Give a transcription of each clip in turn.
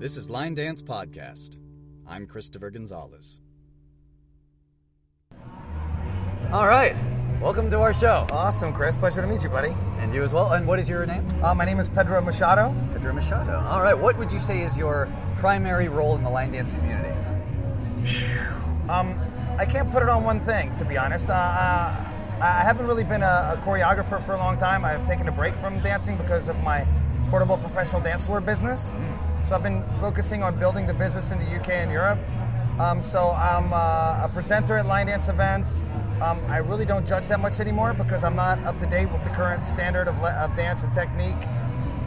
This is Line Dance Podcast. I'm Christopher Gonzalez. All right, welcome to our show. Awesome, Chris. Pleasure to meet you, buddy. And you as well. And what is your name? Uh, my name is Pedro Machado. Pedro Machado. All right, what would you say is your primary role in the line dance community? Um, I can't put it on one thing, to be honest. Uh, uh, I haven't really been a, a, choreographer for a long time. I've taken a break from dancing because of my portable professional dance floor business. So I've been focusing on building the business in the UK and Europe. Um, so I'm uh, a presenter at line dance events. Um, I really don't judge that much anymore because I'm not up to date with the current standard of, of dance and technique.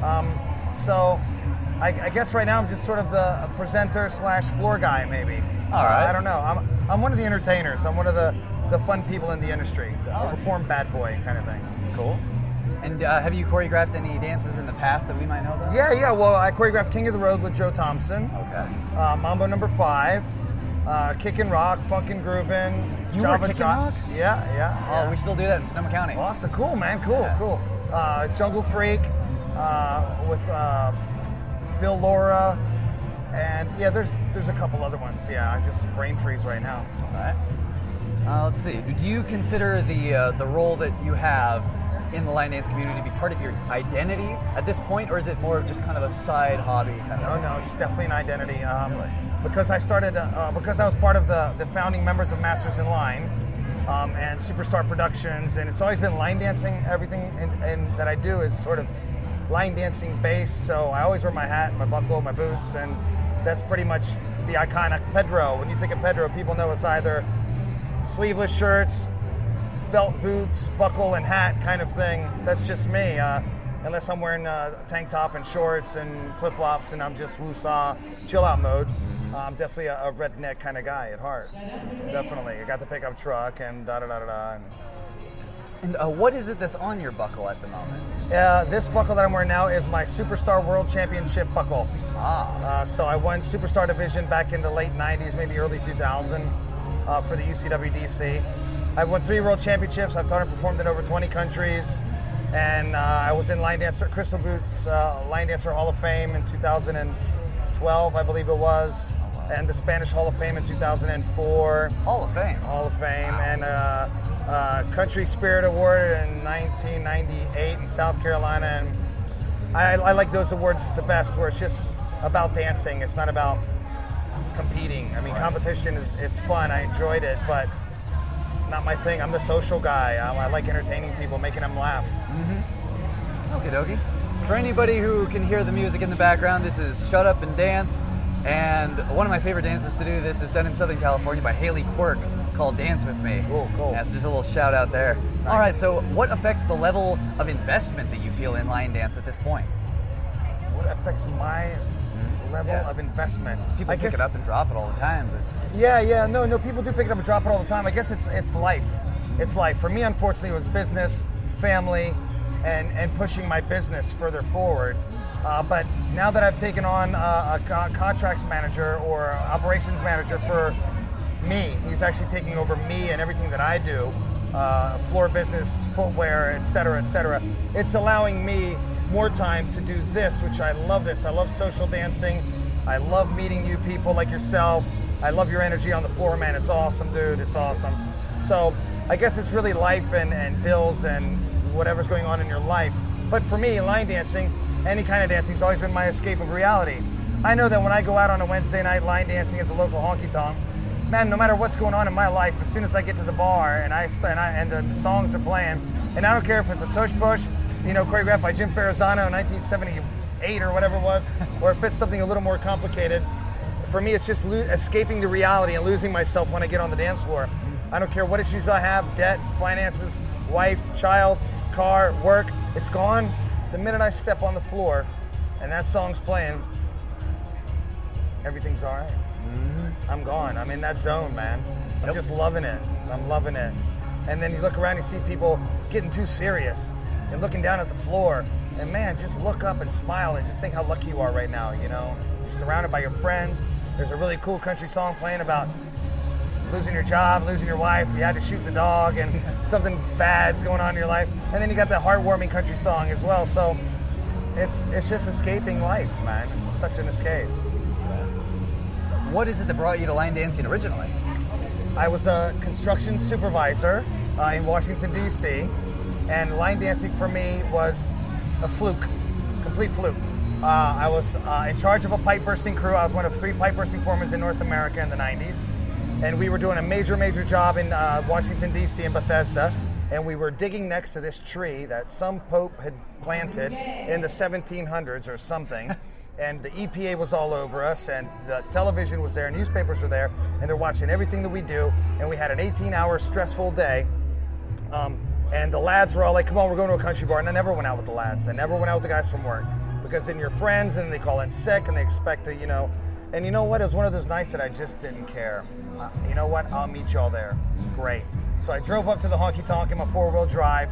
Um, so I, I, guess right now I'm just sort of the presenter slash floor guy, maybe. All right. Uh, I don't know. I'm, I'm one of the entertainers. I'm one of the, the fun people in the industry, the oh. reformed bad boy kind of thing. Cool. And uh, have you choreographed any dances in the past that we might know about? Yeah, yeah. Well, I choreographed King of the Road with Jo Thompson. Okay. Uh, Mambo number five, uh, Kickin' Rock, Funkin' Groovin'. You Java were Kickin' Rock? Yeah, yeah, Oh, we still do that in Sonoma County. Awesome, cool, man, cool, yeah. cool. Uh, Jungle Freak uh, with uh, Bill Laura, and yeah, there's there's a couple other ones. Yeah, I just brain freeze right now. All right. Uh, let's see. Do you consider the uh, the role that you have in the line dance community to be part of your identity at this point, or is it more of just kind of a side hobby? Kind no, of no, it's definitely an identity. Um, really? Because I started, uh, because I was part of the, the founding members of Masters in Line um, and Superstar Productions, and it's always been line dancing. Everything in, in, that I do is sort of line dancing based. So I always wear my hat, my buckle, my boots, and that's pretty much the iconic Pedro. When you think of Pedro, people know it's either sleeveless shirts, belt, boots, buckle, and hat kind of thing. That's just me. Uh, unless I'm wearing a tank top and shorts and flip flops and I'm just woo-saw, chill out mode. Uh, I'm definitely a, a, redneck kind of guy at heart. Definitely. I got the pickup truck and da da da da da. And uh, what is it that's on your buckle at the moment? Uh, this buckle that I'm wearing now is my Superstar World Championship buckle. Ah. Uh, so I won Superstar Division back in the late 90s, maybe early 2000 uh, for the UCWDC. I've won three world championships. I've taught and performed in over 20 countries. And uh, I was in Line Dancer, Crystal Boots uh, Line Dancer Hall of Fame in 2012, I believe it was. And the Spanish Hall of Fame in 2004. Hall of Fame? Hall of Fame. Wow. And uh, uh, Country Spirit Award in 1998 in South Carolina. And I, I like those awards the best where it's just about dancing. It's not about competing. I mean, right. competition is it's fun. I enjoyed it, but it's not my thing. I'm the social guy. I, I like entertaining people, making them laugh. Mm-hmm. Okay, dokie. For anybody who can hear the music in the background, this is Shut Up and Dance. And one of my favorite dances to do this is done in Southern California by Haley Quirk called Dance With Me. Cool, cool. That's just a little shout out there. Nice. All right, so what affects the level of investment that you feel in line dance at this point? What affects my level yeah. of investment. People I pick guess, it up and drop it all the time. But. Yeah, yeah, no, no, people do pick it up and drop it all the time. I guess it's it's life. It's life. For me, unfortunately, it was business, family, and and pushing my business further forward. Uh, but now that I've taken on a co- contracts manager or operations manager for me, he's actually taking over me and everything that I do, uh, floor business, footwear, etc., cetera, et cetera. It's allowing me more time to do this, which I love this. I love social dancing. I love meeting new people like yourself. I love your energy on the floor, man. It's awesome, dude. It's awesome. So I guess it's really life and, and bills and whatever's going on in your life. But for me, line dancing, any kind of dancing, has always been my escape of reality. I know that when I go out on a Wednesday night line dancing at the local honky tonk, man, no matter what's going on in my life, as soon as I get to the bar and I and, I, and the songs are playing, and I don't care if it's a tush push, you know, choreographed by Jim Ferrazzano in 1978 or whatever it was, or if it's something a little more complicated. For me, it's just escaping the reality and losing myself when I get on the dance floor. I don't care what issues I have debt, finances, wife, child, car, work it's gone. The minute I step on the floor and that song's playing, everything's all right. mm-hmm. I'm gone. I'm in that zone, man. I'm yep. just loving it. I'm loving it. And then you look around and see people getting too serious and looking down at the floor. And man, just look up and smile and just think how lucky you are right now, you know? You're surrounded by your friends. There's a really cool country song playing about losing your job, losing your wife, you had to shoot the dog, and something bad's going on in your life. And then you got that heartwarming country song as well. So it's it's just escaping life, man. It's such an escape. what is it that brought you to line dancing originally? I was a construction supervisor uh, in Washington, D.C., and line dancing for me was a fluke, complete fluke. Uh, I was uh, in charge of a pipe bursting crew. I was one of three pipe bursting foremen in North America in the 90s. And we were doing a major, major job in uh, Washington, D.C., in Bethesda. And we were digging next to this tree that some pope had planted in the 1700s or something. and the EPA was all over us, and the television was there, newspapers were there, and they're watching everything that we do. And we had an 18 hour stressful day. Um, and the lads were all like, come on, we're going to a country bar. And I never went out with the lads. I never went out with the guys from work because then you're friends and they call in sick and they expect to, you know. And you know what? It was one of those nights that I just didn't care. Uh, you know what? I'll meet y'all there. Great. So I drove up to the honky tonk in my four wheel drive.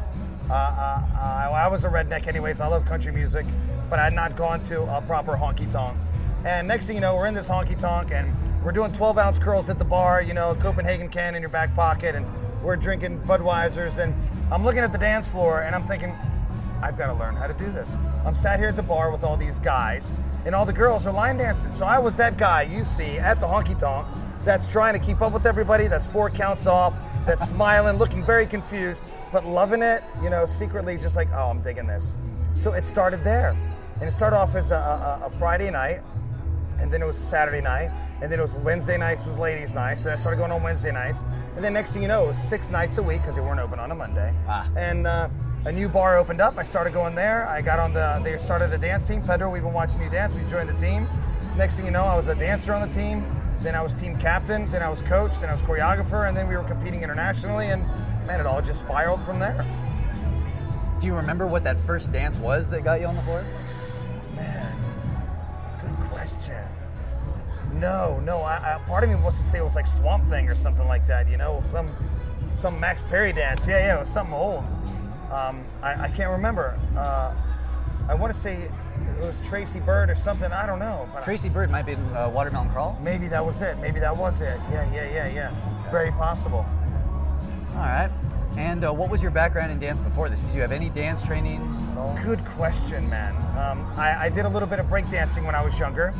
Uh, uh, I was a redneck, anyways. I love country music, but I had not gone to a proper honky tonk. And next thing you know, we're in this honky tonk and we're doing 12 ounce curls at the bar, you know, Copenhagen can in your back pocket, and we're drinking Budweisers. And I'm looking at the dance floor and I'm thinking, I've got to learn how to do this. I'm sat here at the bar with all these guys, and all the girls are line dancing. So I was that guy you see at the honky tonk that's trying to keep up with everybody, that's four counts off, that's smiling, looking very confused, but loving it, you know, secretly just like, oh, I'm digging this. So it started there. And it started off as a, a, a Friday night, and then it was Saturday night, and then it was Wednesday nights was ladies' nights. Then I started going on Wednesday nights, and then next thing you know, it was six nights a week because they weren't open on a Monday. Ah. And uh, a new bar opened up. I started going there. I got on the. They started a dance team. Pedro, we've been watching you dance. We joined the team. Next thing you know, I was a dancer on the team. Then I was team captain. Then I was coach. Then I was choreographer. And then we were competing internationally. And man, it all just spiraled from there. Do you remember what that first dance was that got you on the floor? Man, good question. No, no. I, I, part of me wants to say it was like Swamp Thing or something like that. You know, some some Max Perry dance. Yeah, yeah, it was something old. Um, I, I, can't remember. Uh, I want to say it was Tracy Byrd or something. I don't know. Tracy Byrd might be in uh, Watermelon Crawl. Maybe that was it. Maybe that was it. Yeah, yeah, yeah, yeah. Very possible. All right. And uh, what was your background in dance before this? Did you have any dance training? Good question, man. Um, I, I, did a little bit of breakdancing when I was younger.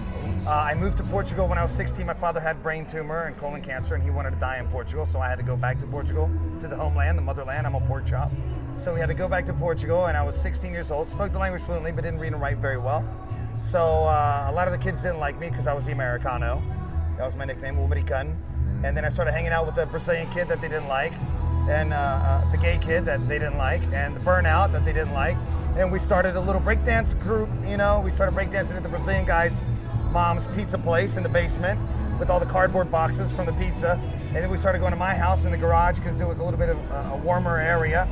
Uh, I moved to Portugal when I was 16. My father had brain tumor and colon cancer, and he wanted to die in Portugal, so I had to go back to Portugal, to the homeland, the motherland. I'm a pork chop. So we had to go back to Portugal, and I was 16 years old, spoke the language fluently, but didn't read and write very well. So uh, a lot of the kids didn't like me because I was the Americano. That was my nickname, Umarican. And then I started hanging out with the Brazilian kid that they didn't like, and uh, uh, the gay kid that they didn't like, and the burnout that they didn't like. And we started a little breakdance group, you know, we started breakdancing at the Brazilian guy's mom's pizza place in the basement with all the cardboard boxes from the pizza. And then we started going to my house in the garage because it was a little bit of a warmer area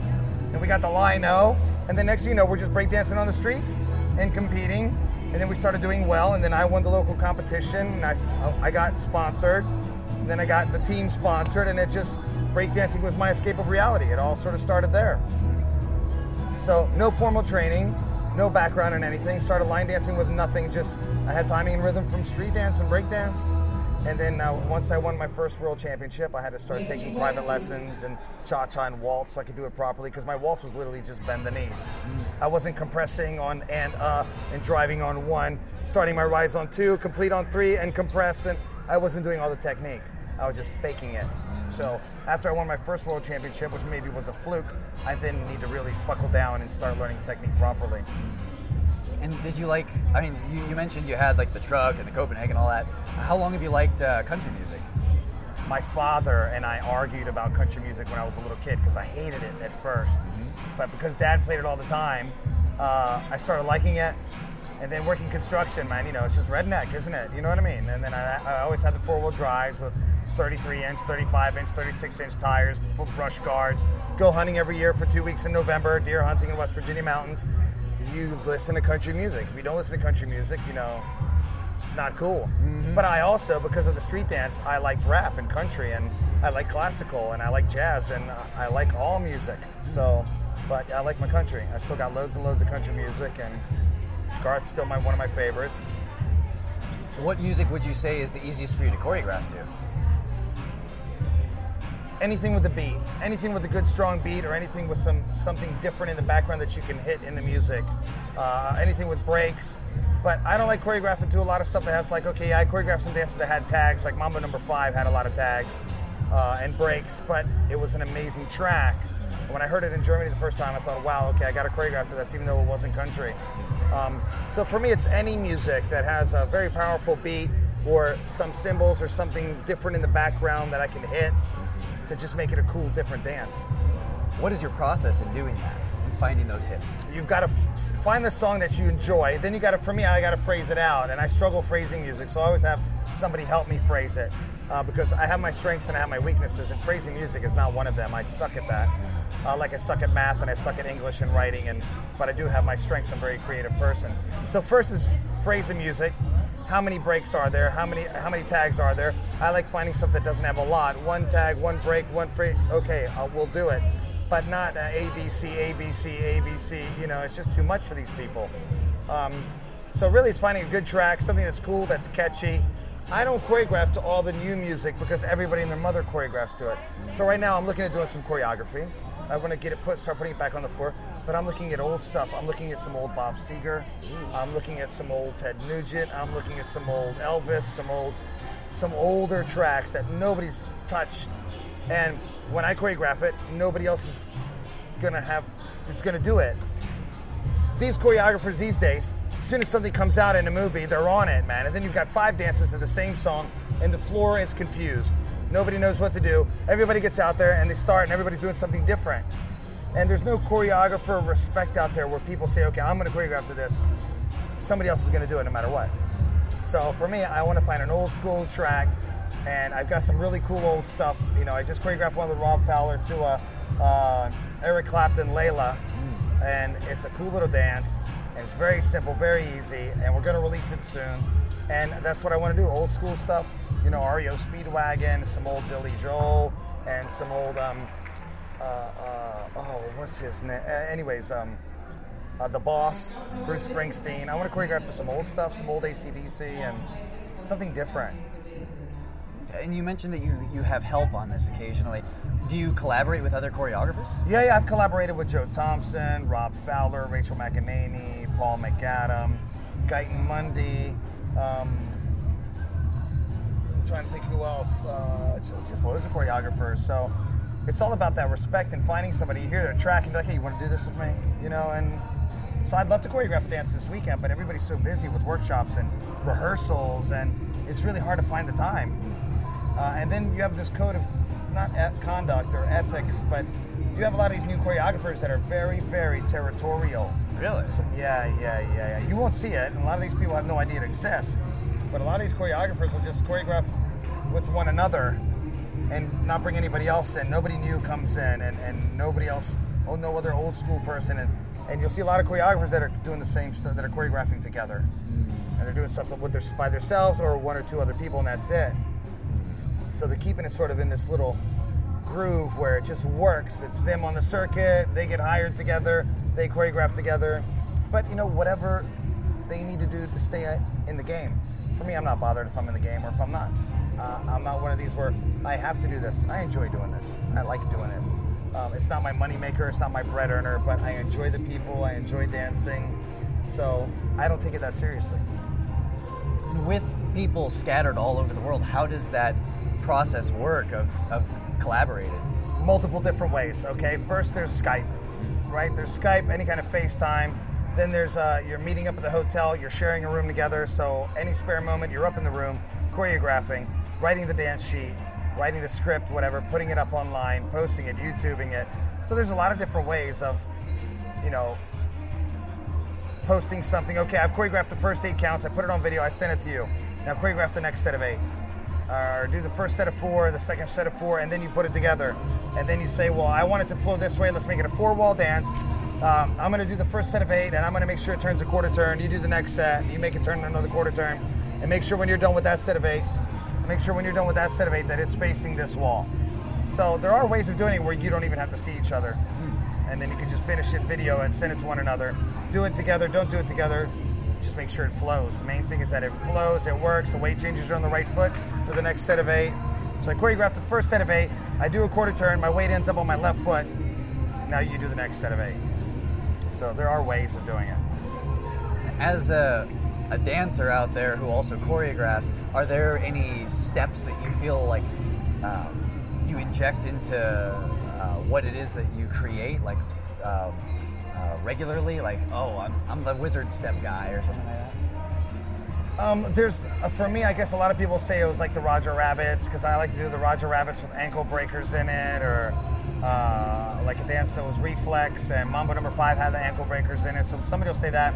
and we got the lino. And then next thing you know, we're just breakdancing on the streets and competing. And then we started doing well. And then I won the local competition. And I, I got sponsored. Then I got the team sponsored. And it just, breakdancing was my escape of reality. It all sort of started there. So no formal training, no background in anything. Started line dancing with nothing. Just I had timing and rhythm from street dance and breakdance. And then uh, once I won my first world championship, I had to start taking private lessons and cha cha and waltz so I could do it properly because my waltz was literally just bend the knees. I wasn't compressing on and uh and driving on one, starting my rise on two, complete on three, and compress. And I wasn't doing all the technique. I was just faking it. So after I won my first world championship, which maybe was a fluke, I then need to really buckle down and start learning technique properly. And did you like? I mean, you, you, mentioned you had like the truck and the Copenhagen, and all that. How long have you liked uh, country music? My father and I argued about country music when I was a little kid because I hated it at 1st mm-hmm. But because Dad played it all the time, uh, I started liking it. And then working construction, man, you know, it's just redneck, isn't it? You know what I mean? And then I, I always had the four wheel drives with 33 inch, 35 inch, 36 inch tires, brush guards. Go hunting every year for two weeks in November, deer hunting in West Virginia mountains you listen to country music. If you don't listen to country music, you know, it's not cool. Mm-hmm. But I also, because of the street dance, I liked rap and country, and I like classical, and I like jazz, and I like all music. So, but I like my country. I still got loads and loads of country music, and Garth's still my one of my favorites. What music would you say is the easiest for you to choreograph to? Anything with a beat, anything with a good strong beat, or anything with some something different in the background that you can hit in the music. Uh, anything with breaks, But I don't like choreographing to a lot of stuff that has like, okay, I choreographed some dances that had tags, like Mambo Number Five had a lot of tags uh, and breaks, but it was an amazing track. When I heard it in Germany the first time, I thought, wow, okay, I got to choreograph to this, even though it wasn't country. Um, so for me, it's any music that has a very powerful beat or some cymbals or something different in the background that I can hit to just make it a cool, different dance. What is your process in doing that? In finding those hits? You've got to f- find the song that you enjoy. Then you got to, for me, I got to phrase it out, and I struggle phrasing music, so I always have somebody help me phrase it uh, because I have my strengths and I have my weaknesses, and phrasing music is not one of them. I suck at that. Uh, like I suck at math and I suck at English and writing, and but I do have my strengths. I'm a very creative person. So first is phrasing music. How many breaks are there? How many how many tags are there? I like finding stuff that doesn't have a lot. One tag, one break, one free. Okay, uh, we'll do it, but not uh, ABC, ABC, ABC. You know, it's just too much for these people. Um, so really, it's finding a good track, something that's cool, that's catchy, I don't choreograph to all the new music because everybody and their mother choreographs to it. So right now I'm looking at doing some choreography. I want to get it put, start putting it back on the floor. But I'm looking at old stuff. I'm looking at some old Bob Seger. I'm looking at some old Ted Nugent. I'm looking at some old Elvis. Some old, some older tracks that nobody's touched. And when I choreograph it, nobody else is gonna have is gonna do it. These choreographers these days as soon as something comes out in a movie, they're on it, man. And then you've got five dances to the same song, and the floor is confused. Nobody knows what to do. Everybody gets out there and they start, and everybody's doing something different. And there's no choreographer respect out there where people say, okay, I'm going to choreograph to this. Somebody else is going to do it no matter what. So for me, I want to find an old school track, and I've got some really cool old stuff. You know, I just choreographed one of the Rob Fowler to a uh, uh, Eric Clapton, Layla, and it's a cool little dance and it's very simple, very easy, and we're gonna release it soon. And that's what I want to do: old school stuff. You know, REO Speedwagon, some old Billy Joel, and some old um, oh, what's his name? Uh, anyways, um, uh, the Boss, Bruce Springsteen. I want to choreograph to some old stuff, some old ACDC, and something different. And you mentioned that you, you have help on this occasionally. Do you collaborate with other choreographers? Yeah, yeah, I've collaborated with Jo Thompson, Rob Fowler, Rachael McEnaney, Paul McAdam, Guyton Mundy. Um, I'm trying to think who else. Uh, just, just loads of choreographers. So it's all about that respect and finding somebody. You hear their track and be like, hey, you want to do this with me? You know, and so I'd love to choreograph a dance this weekend, but everybody's so busy with workshops and rehearsals, and it's really hard to find the time. Uh, and then you have this code of not conduct or ethics, but you have a lot of these new choreographers that are very, very territorial. Really? So, yeah, yeah, yeah, yeah. You won't see it, and a lot of these people have no idea it exists. But a lot of these choreographers will just choreograph with one another and not bring anybody else in. Nobody new comes in, and, and nobody else, oh, no other old school person. And, and you'll see a lot of choreographers that are doing the same stuff, that are choreographing together. And they're doing stuff with their, by themselves or one or two other people, and that's it. So they're keeping it sort of in this little groove where it just works. It's them on the circuit, they get hired together, they choreograph together. But you know, whatever they need to do to stay in the game. For me, I'm not bothered if I'm in the game or if I'm not. Uh, I'm not one of these where I have to do this. I enjoy doing this. I like doing this. Um, it's not my moneymaker, it's not my bread earner, but I enjoy the people, I enjoy dancing. So I don't take it that seriously. With people scattered all over the world, how does that process work of, of collaborating? Multiple different ways, okay? First, there's Skype, right? There's Skype, any kind of FaceTime. Then there's uh, you're meeting up at the hotel, you're sharing a room together, so any spare moment, you're up in the room, choreographing, writing the dance sheet, writing the script, whatever, putting it up online, posting it, YouTubing it. So there's a lot of different ways of, you know, posting something. Okay, I've choreographed the first eight counts, I put it on video, I sent it to you. Now choreograph the next set of eight or do the first set of four, the second set of four, and then you put it together. And then you say, well, I want it to flow this way. Let's make it a four wall dance. Um, I'm going to do the first set of eight, and I'm going to make sure it turns a quarter turn. You do the next set, you make it turn another quarter turn, and make sure when you're done with that set of eight, make sure when you're done with that set of eight that it's facing this wall. So there are ways of doing it where you don't even have to see each other, and then you can just finish it video and send it to one another. Do it together. Don't do it together just make sure it flows. The main thing is that it flows, it works, the weight changes are on the right foot for the next set of eight. So I choreograph the first set of eight, I do a quarter turn, my weight ends up on my left foot. Now you do the next set of eight. So there are ways of doing it. As a a dancer out there who also choreographs, are there any steps that you feel like um, you inject into uh, what it is that you create, like um, uh, regularly? Like, oh, I'm, I'm the wizard step guy or something like that? Um, there's uh, for me, I guess a lot of people say it was like the Roger Rabbits because I like to do the Roger Rabbits with ankle breakers in it, or uh, like a dance that was reflex, and Mambo Number Five had the ankle breakers in it. So somebody will say that.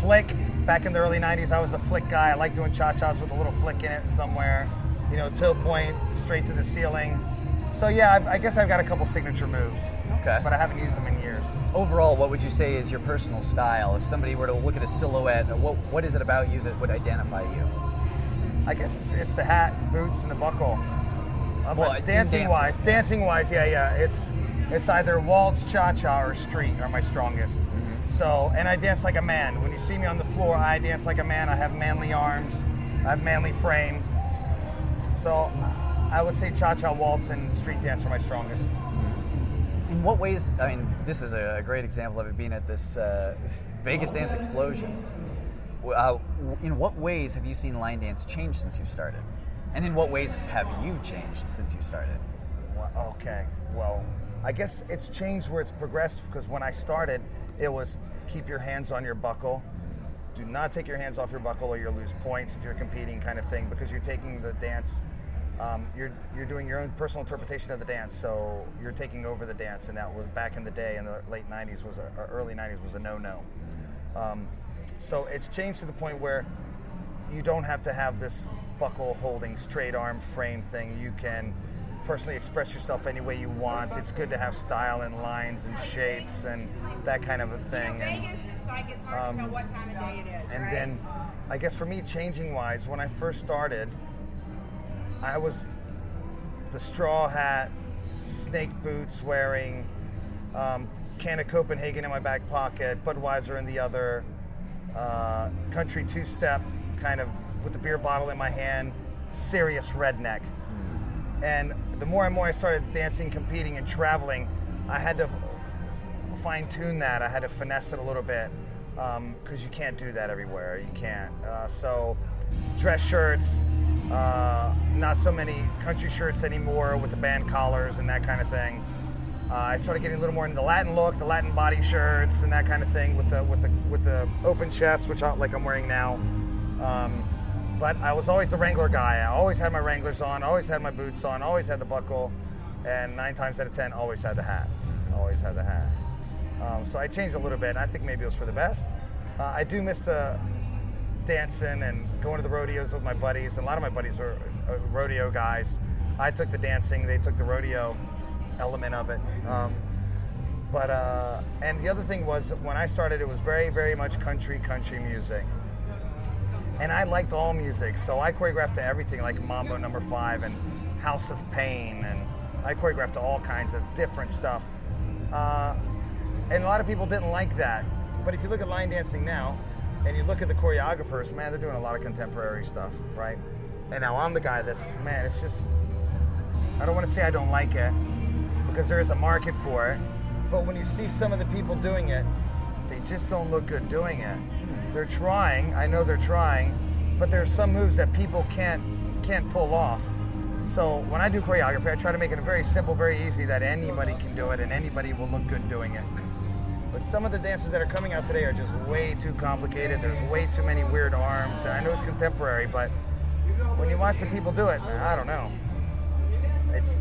Flick back in the early '90s, I was the flick guy. I like doing cha chas with a little flick in it somewhere, you know, toe point straight to the ceiling. So yeah, I've, I guess I've got a couple signature moves. Okay. But I haven't used them in years. Overall, what would you say is your personal style? If somebody were to look at a silhouette, what what is it about you that would identify you? I guess it's, it's the hat, boots, and the buckle. Uh, Well, dancing dancing. wise, dancing wise, yeah, yeah, it's it's either waltz, cha cha, or street are my strongest. So, and I dance like a man. When you see me on the floor, I dance like a man. I have manly arms, I have manly frame. So, I would say cha cha, waltz, and street dance are my strongest. In what ways? I mean, this is a great example of it being at this uh, Vegas dance explosion. Uh, in what ways have you seen line dance change since you started? And in what ways have you changed since you started? Well, okay. Well, I guess it's changed where it's progressed because when I started, it was keep your hands on your buckle. Do not take your hands off your buckle or you'll lose points if you're competing, kind of thing, because you're taking the dance. Um, you're you're doing your own personal interpretation of the dance, so you're taking over the dance, and that was back in the day in the late '90s was a, or early '90s was a no-no. Um, so it's changed to the point where you don't have to have this buckle holding straight arm frame thing. You can personally express yourself any way you want. It's good to have style and lines and shapes and that kind of a thing. And, Vegas, it's like it's hard to tell what time of day it is. and right? then I guess for me, changing wise, when I first started, I was the straw hat, snake boots wearing, um, can of Copenhagen in my back pocket, Budweiser in the other, uh, country two step, kind of with the beer bottle in my hand, serious redneck. And the more and more I started dancing, competing, and traveling, I had to fine tune that. I had to finesse it a little bit because you can't do that everywhere. You can't. Uh, so, dress shirts, uh, not so many country shirts anymore with the band collars and that kind of thing. Uh, I started getting a little more into the Latin look, the Latin body shirts and that kind of thing with the with the with the open chest, which I, like I'm wearing now. Um, but I was always the Wrangler guy. I always had my Wranglers on, always had my boots on, always had the buckle, and nine times out of ten, always had the hat. Always had the hat. Um, so I changed a little bit. and I think maybe it was for the best. Uh, I do miss the dancing and going to the rodeos with my buddies. A lot of my buddies were uh, rodeo guys. I took the dancing, they took the rodeo element of it. Um, but uh, and the other thing was when I started, it was very, very much country, country music. And I liked all music, so I choreographed to everything like Mambo Number Five and House of Pain, and I choreographed to all kinds of different stuff. Uh, and a lot of people didn't like that. But if you look at line dancing now, and you look at the choreographers, man, they're doing a lot of contemporary stuff, right? And now I'm the guy that's, man, it's just, I don't want to say I don't like it, because there is a market for it. But when you see some of the people doing it, they just don't look good doing it. They're trying, I know they're trying, but there's some moves that people can't can't pull off. So when I do choreography, I try to make it very simple, very easy that anybody can do it and anybody will look good doing it. But some of the dances that are coming out today are just way too complicated. There's way too many weird arms. And I know it's contemporary, but when you watch the people do it, I don't know. It's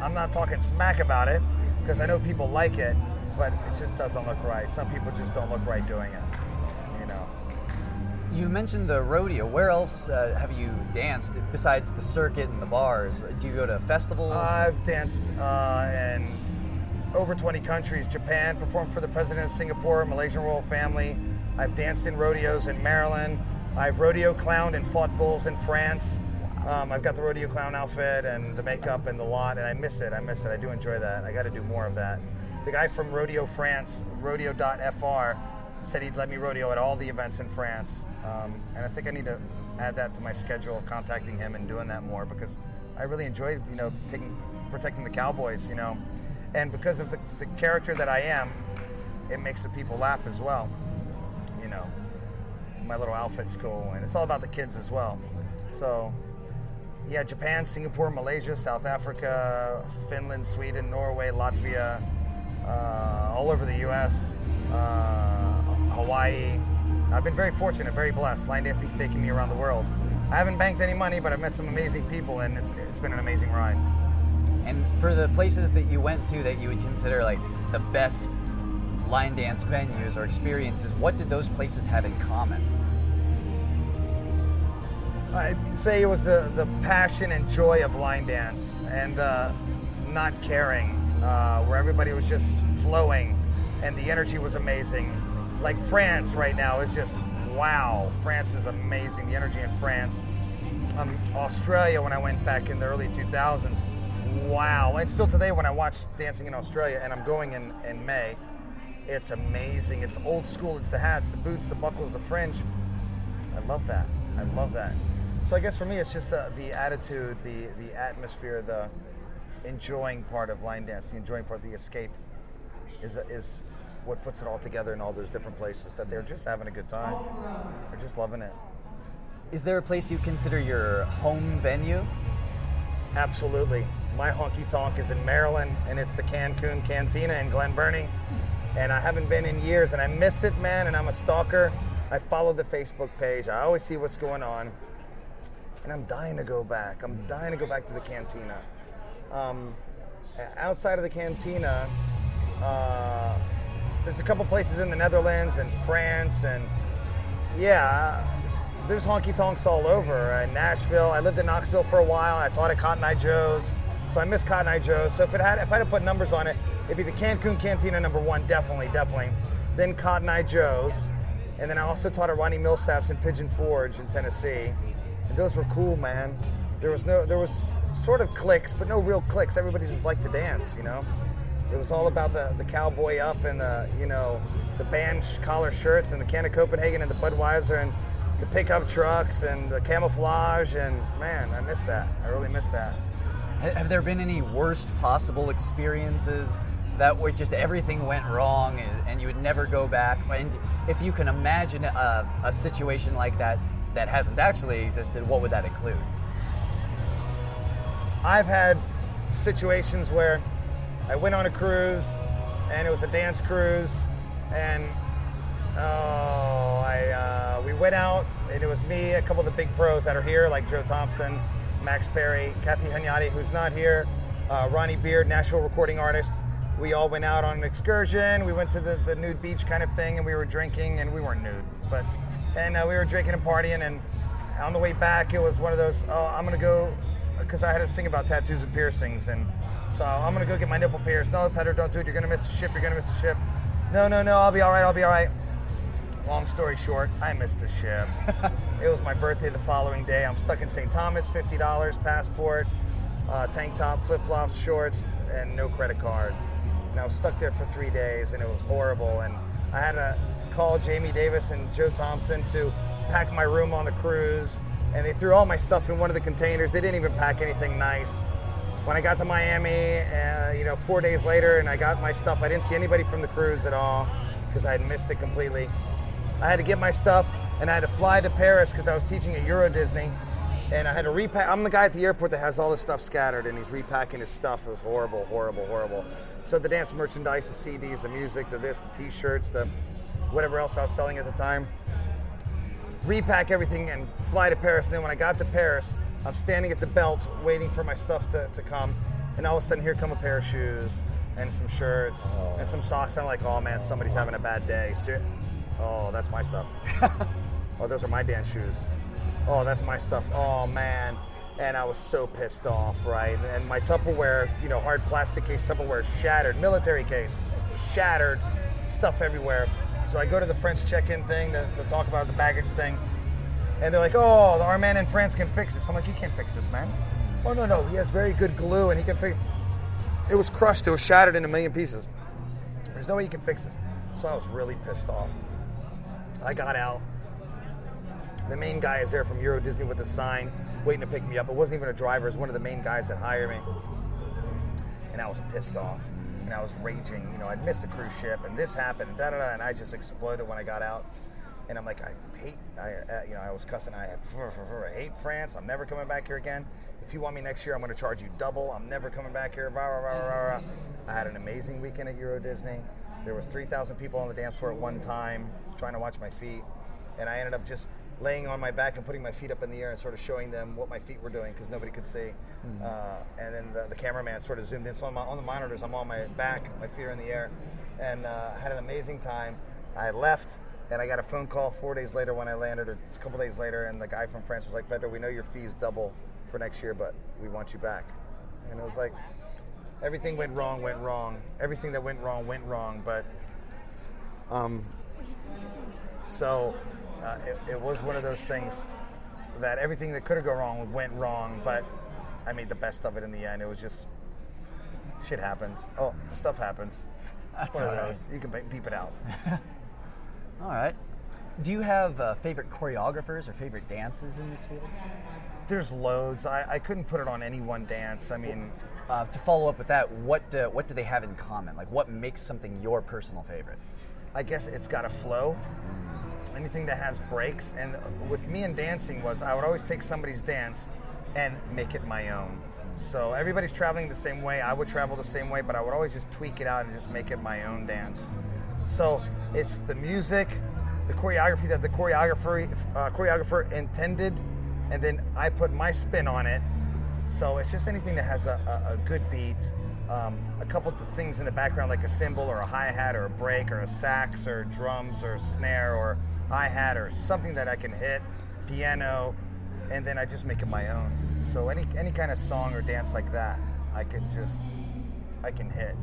I'm not talking smack about it because I know people like it, but it just doesn't look right. Some people just don't look right doing it. You mentioned the rodeo. Where else uh, have you danced besides the circuit and the bars? Do you go to festivals? I've danced uh, in over 20 countries. Japan, performed for the president of Singapore, Malaysian royal family. I've danced in rodeos in Maryland. I've rodeo clowned and fought bulls in France. Um, I've got the rodeo clown outfit and the makeup and the lot, and I miss it. I miss it. I do enjoy that. I got to do more of that. The guy from Rodeo France, rodeo.fr, said he'd let me rodeo at all the events in France. Um, and I think I need to add that to my schedule contacting him and doing that more because I really enjoyed, you know, taking, protecting the cowboys, you know. And because of the, the character that I am, it makes the people laugh as well, you know. my little outfit school, and it's all about the kids as well. So, yeah, Japan, Singapore, Malaysia, South Africa, Finland, Sweden, Norway, Latvia, uh, all over the U.S., uh, Hawaii. I've been very fortunate, very blessed. Line dancing's taking me around the world. I haven't banked any money, but I've met some amazing people, and it's it's been an amazing ride. And for the places that you went to that you would consider like the best line dance venues or experiences, what did those places have in common? I'd say it was the, the passion and joy of line dance and uh, not caring, uh, where everybody was just flowing and the energy was amazing. Like France right now is just wow. France is amazing. The energy in France. Um, Australia, when I went back in the early 2000s, wow. And still today, when I watch Dancing in Australia, and I'm going in, in May, it's amazing. It's old school. It's the hats, the boots, the buckles, the fringe. I love that. I love that. So I guess for me, it's just uh, the attitude, the the atmosphere, the enjoying part of line dance, the enjoying part, the escape, is is what puts it all together in all those different places. That they're just having a good time. They're just loving it. Is there a place you consider your home venue? Absolutely. My honky tonk is in Maryland, and it's the Cancun Cantina in Glen Burnie. And I haven't been in years, and I miss it, man. And I'm a stalker. I follow the Facebook page. I always see what's going on and I'm dying to go back. I'm dying to go back to the cantina. Um, outside of the cantina, uh, there's a couple places in the Netherlands and France, and yeah, there's honky tonks all over. Uh, Nashville. I lived in Knoxville for a while. I taught at Cotton Eye Joe's, so I miss Cotton Eye Joe's. So if it had, if I had to put numbers on it, it'd be the Cancun Cantina number one, definitely, definitely. Then Cotton Eye Joe's, and then I also taught at Ronnie Milsap's in Pigeon Forge in Tennessee. And those were cool, man. There was no, there was sort of clicks, but no real clicks. Everybody just liked to dance, you know. It was all about the, the cowboy up and the, you know, the band collar shirts and the can of Copenhagen and the Budweiser and the pickup trucks and the camouflage. And man, I miss that. I really miss that. Have there been any worst possible experiences that where just everything went wrong and you would never go back? And if you can imagine a, a situation like that, that hasn't actually existed, what would that include? I've had situations where I went on a cruise and it was a dance cruise and oh, I uh, we went out and it was me, a couple of the big pros that are here, like Jo Thompson, Max Perry, Kathy Hunyadi, who's not here, uh, Ronnie Beard, Nashville recording artist. We all went out on an excursion. We went to the, the nude beach kind of thing, and we were drinking, and we weren't nude, but and uh, we were drinking and partying. And on the way back, it was one of those. Oh, I'm gonna go because I had to think about tattoos and piercings, and so I'm gonna go get my nipple pierced. No, Petter, don't do it. You're gonna miss the ship. You're gonna miss the ship. No, no, no. I'll be all right. I'll be all right. Long story short, I missed the ship. it was my birthday the following day. I'm stuck in St. Thomas. Fifty dollars, passport, uh, tank top, flip flops, shorts, and no credit card. And I was stuck there for three days, and it was horrible. And I had to call Jamie Davis and Jo Thompson to pack my room on the cruise, and they threw all my stuff in one of the containers. They didn't even pack anything nice. When I got to Miami, uh, you know, four days later, and I got my stuff, I didn't see anybody from the cruise at all because I had missed it completely. I had to get my stuff, and I had to fly to Paris because I was teaching at Euro Disney, and I had to repack. I'm the guy at the airport that has all this stuff scattered, and he's repacking his stuff. It was horrible, horrible, horrible. So the dance merchandise, the CDs, the music, the this, the T-shirts, the whatever else I was selling at the time. Repack everything and fly to Paris. And then when I got to Paris, I'm standing at the belt waiting for my stuff to, to come. And all of a sudden, here come a pair of shoes and some shirts oh. and some socks. And I'm like, oh man, somebody's having a bad day. Oh, that's my stuff. oh, those are my dance shoes. Oh, that's my stuff. Oh man. And I was so pissed off, right? And my Tupperware, you know, hard plastic case Tupperware shattered, military case, shattered, stuff everywhere. So I go to the French check-in thing to, to talk about the baggage thing, and they're like, "Oh, our man in France can fix this." I'm like, "You can't fix this, man." Oh no, no, he has very good glue, and he can fix. It was crushed. It was shattered in a million pieces. There's no way you can fix this. So I was really pissed off. I got out. The main guy is there from Euro Disney with a sign, waiting to pick me up. It wasn't even a driver. It was one of the main guys that hired me. And I was pissed off and I was raging. You know, I'd missed a cruise ship, and this happened, da da da, and I just exploded when I got out. And I'm like, I hate, I, uh, you know, I was cussing. I, I hate France. I'm never coming back here again. If you want me next year, I'm going to charge you double. I'm never coming back here. Rah, rah, rah. I had an amazing weekend at Euro Disney. There was 3,000 people on the dance floor at one time trying to watch my feet, and I ended up just laying on my back and putting my feet up in the air and sort of showing them what my feet were doing because nobody could see. Mm-hmm. Uh, and then the, the, cameraman sort of zoomed in. So on, my, on, the monitors, I'm on my back, my feet are in the air, and uh, had an amazing time. I left and I got a phone call four days later when I landed, or a couple days later, and the guy from France was like, Pedro, we know your fees double for next year, but we want you back. And it was like, everything went wrong, went wrong. Everything that went wrong, went wrong. But, um, so uh, it, it was one of those things that everything that could have gone wrong went wrong, but I made the best of it in the end. It was just shit happens. Oh, stuff happens. That's one of those. You can beep it out. All right. Do you have uh, favorite choreographers or favorite dances in this field? There's loads. I, I couldn't put it on any one dance. I mean, uh, to follow up with that, what uh, what do they have in common? Like, what makes something your personal favorite? I guess it's got a flow. Anything that has breaks, and with me and dancing was I would always take somebody's dance and make it my own. So everybody's traveling the same way. I would travel the same way, but I would always just tweak it out and just make it my own dance. So it's the music, the choreography that the choreographer uh, choreographer intended, and then I put my spin on it. So it's just anything that has a, a, a good beat, um, a couple of things in the background like a cymbal or a hi hat or a break or a sax or drums or snare or hi hat or something that I can hit, piano, and then I just make it my own. So any any kind of song or dance like that, I can just I can hit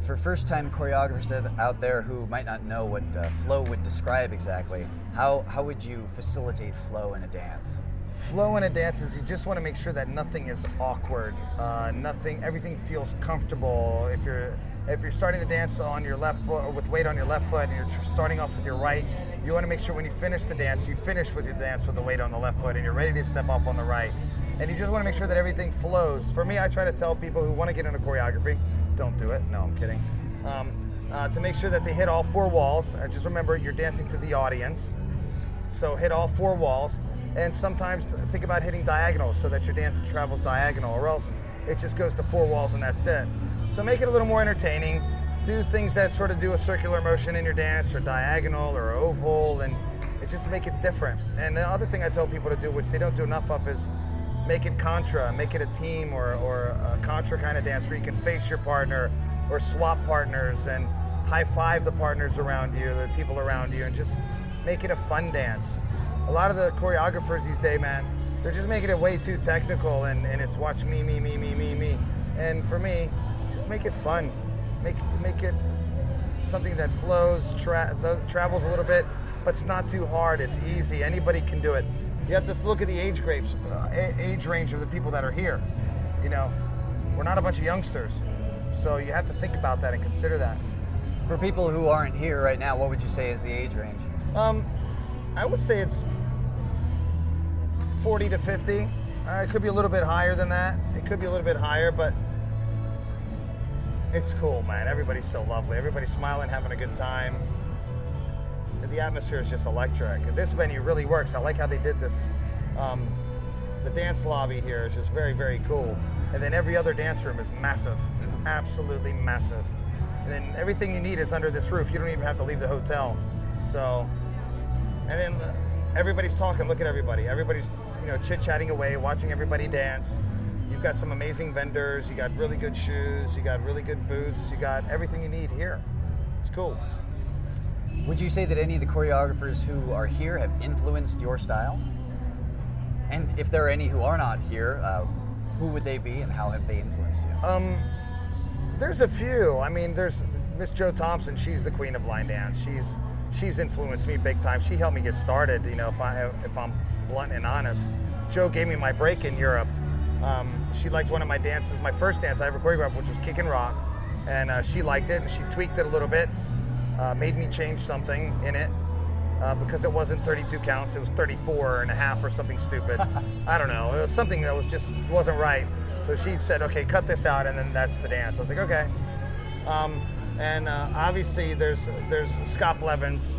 for first time choreographers out there who might not know what uh, flow would describe exactly, how, how would you facilitate flow in a dance? Flow in a dance is you just want to make sure that nothing is awkward, uh, nothing, everything feels comfortable. If you're if you're starting the dance on your left foot or with weight on your left foot and you're starting off with your right, you want to make sure when you finish the dance, you finish with your dance with the weight on the left foot and you're ready to step off on the right. And you just want to make sure that everything flows. For me, I try to tell people who want to get into choreography, don't do it. No, I'm kidding. Um, uh, to make sure that they hit all four walls. Uh, just remember, you're dancing to the audience. So hit all four walls. And sometimes think about hitting diagonals so that your dance travels diagonal, or else it just goes to four walls and that's it. So make it a little more entertaining. Do things that sort of do a circular motion in your dance, or diagonal, or oval, and it just make it different. And the other thing I tell people to do, which they don't do enough of, is make it contra, make it a team or, or a contra kind of dance where you can face your partner or swap partners and high five the partners around you, the people around you, and just make it a fun dance. A lot of the choreographers these days, man, they're just making it way too technical and, and it's watch me, me, me, me, me, me. And for me, just make it fun. Make, make it something that flows, tra- travels a little bit, but it's not too hard. It's easy. Anybody can do it you have to look at the age grapes, uh, age range of the people that are here. You know, we're not a bunch of youngsters, so you have to think about that and consider that. For people who aren't here right now, what would you say is the age range? Um, I would say it's 40 to 50. Uh, it could be a little bit higher than that. It could be a little bit higher, but it's cool, man. Everybody's so lovely. Everybody's smiling, having a good time the atmosphere is just electric. This venue really works. I like how they did this. Um, the dance lobby here is just very, very cool. And then every other dance room is massive, absolutely massive. And then everything you need is under this roof. You don't even have to leave the hotel. So, and then everybody's talking. Look at everybody. Everybody's you know chit chatting away, watching everybody dance. You've got some amazing vendors. You got really good shoes. You got really good boots. You got everything you need here. It's cool. Would you say that any of the choreographers who are here have influenced your style? And if there are any who are not here, uh, who would they be and how have they influenced you? Um, there's a few. I mean, there's Miss Jo Thompson. She's the queen of line dance. She's she's influenced me big time. She helped me get started. You know, if I if I'm blunt and honest, Jo gave me my break in Europe. Um, she liked one of my dances, my first dance I ever choreographed, which was Kick and Rock, and uh, she liked it and she tweaked it a little bit uh, made me change something in it uh, because it wasn't 32 counts, it was 34 and a half or something stupid. I don't know. It was something that was just wasn't right. So she said, "Okay, cut this out," and then that's the dance. I was like, "Okay." Um, and uh, obviously, there's there's Scott Blevins.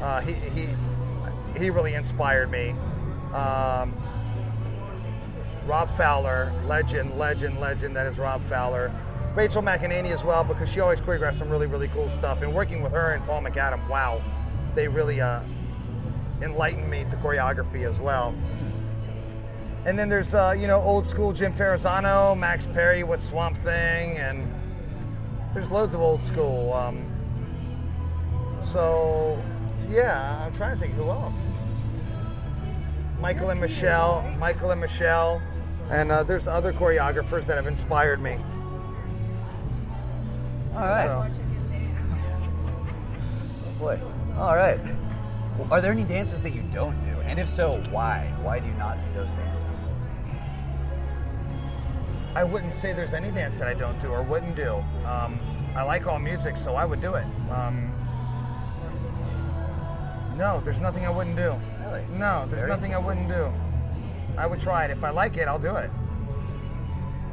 Uh, he, he he really inspired me. Um, Rob Fowler, legend, legend, legend. That is Rob Fowler. Rachael McEnaney as well because she always choreographs some really, really cool stuff. And working with her and Paul McAdam, wow, they really uh, enlightened me to choreography as well. And then there's uh, you know old school Jim Ferrazzano, Max Perry with Swamp Thing, and there's loads of old school. Um, so yeah, I'm trying to think who else. Michael and Michelle, Michael and Michelle, and uh, there's other choreographers that have inspired me. All right. So- Oh boy. All right. Well, are there any dances that you don't do? And if so, why? Why do you not do those dances? I wouldn't say there's any dance that I don't do or wouldn't do. Um, I like all music, so I would do it. Um, no, there's nothing I wouldn't do. Really? No, That's there's nothing I wouldn't do. I would try it. If I like it, I'll do it.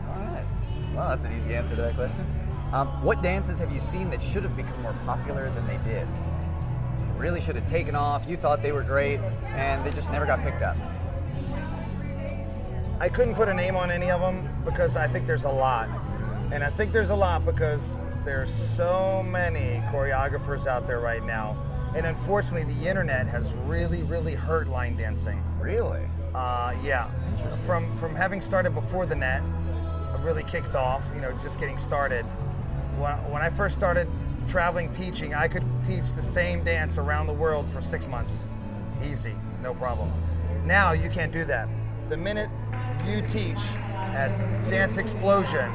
All right. Well, that's an easy answer to that question. Um, what dances have you seen that should have become more popular than they did? Really should have taken off. You thought they were great, and they just never got picked up. I couldn't put a name on any of them because I think there's a lot. And I think there's a lot because there's so many choreographers out there right now. And unfortunately, the internet has really, really hurt line dancing. Really? Uh, yeah. From from having started before the net, really kicked off. You know, just getting started. When, I first started traveling teaching, I could teach the same dance around the world for six months, easy, no problem. Now you can't do that. The minute you teach at Dance Explosion,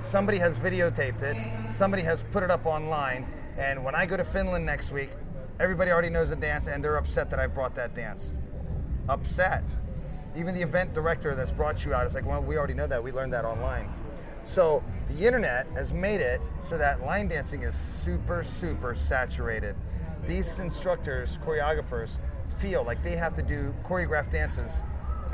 somebody has videotaped it, somebody has put it up online, and when I go to Finland next week, everybody already knows the dance, and they're upset that I brought that dance upset. Even the event director that's brought you out is like, well, we already know that. We learned that online. So the internet has made it so that line dancing is super, super saturated. These instructors, choreographers, feel like they have to do choreographed dances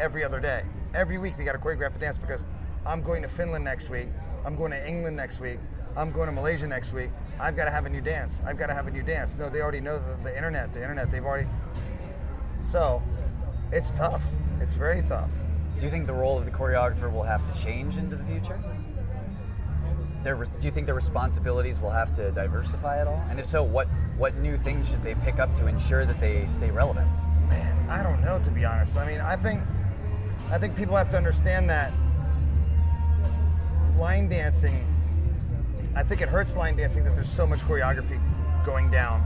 every other day. Every week they got to choreograph a dance because I'm going to Finland next week. I'm going to England next week. I'm going to Malaysia next week. I've got to have a new dance. I've got to have a new dance. No, they already know the, the internet. The internet, they've already. So it's tough. It's very tough. Do you think the role of the choreographer will have to change into the future? Their, do you think their responsibilities will have to diversify at all? And if so, what what new things should they pick up to ensure that they stay relevant? Man, I don't know to be honest. I mean, I think I think people have to understand that line dancing I think it hurts line dancing that there's so much choreography going down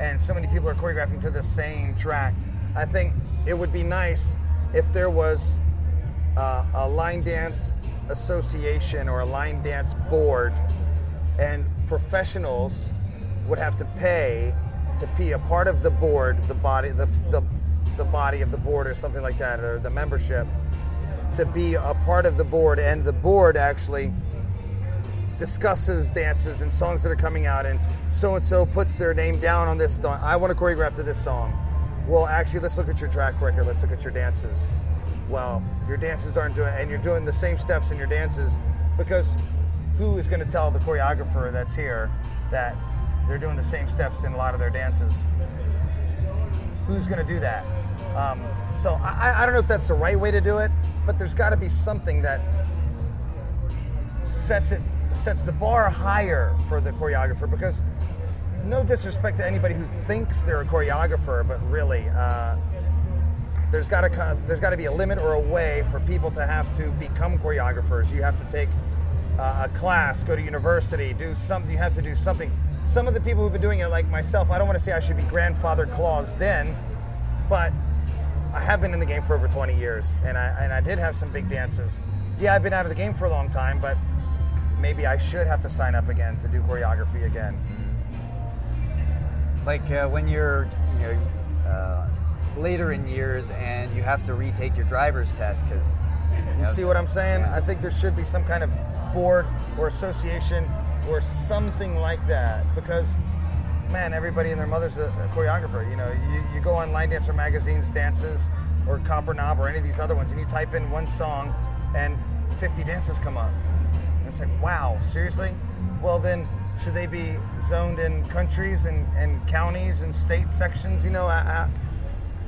and so many people are choreographing to the same track. I think it would be nice if there was uh, a line dance association or a line dance board and professionals would have to pay to be a part of the board, the body, the, the, the body of the board or something like that, or the membership, to be a part of the board, and the board actually discusses dances and songs that are coming out, and so and so puts their name down on this. I want to choreograph to this song. Well, actually, let's look at your track record. Let's look at your dances. Well, your dances aren't doing, and you're doing the same steps in your dances because who is going to tell the choreographer that's here that they're doing the same steps in a lot of their dances? Who's going to do that? Um, so I, I don't know if that's the right way to do it, but there's got to be something that sets it sets the bar higher for the choreographer because no disrespect to anybody who thinks they're a choreographer, but really, uh, there's got to there's got to be a limit or a way for people to have to become choreographers. You have to take uh, a class, go to university, do something. You have to do something. Some of the people who've been doing it, like myself, I don't want to say I should be grandfather claused in, but I have been in the game for over 20 years, and I and I did have some big dances. Yeah, I've been out of the game for a long time, but maybe I should have to sign up again to do choreography again. Like uh, when you're you know, uh, later in years and you have to retake your driver's test because You see what I'm saying? I think there should be some kind of board or association or something like that because, man, everybody and their mother's a, a choreographer. You know, you, you go on Line Dancer Magazine's dances or Copper Knob or any of these other ones and you type in one song and 50 dances come up. And it's like, wow, seriously? Well, then should they be zoned in countries and, and counties and state sections? You know, I, I,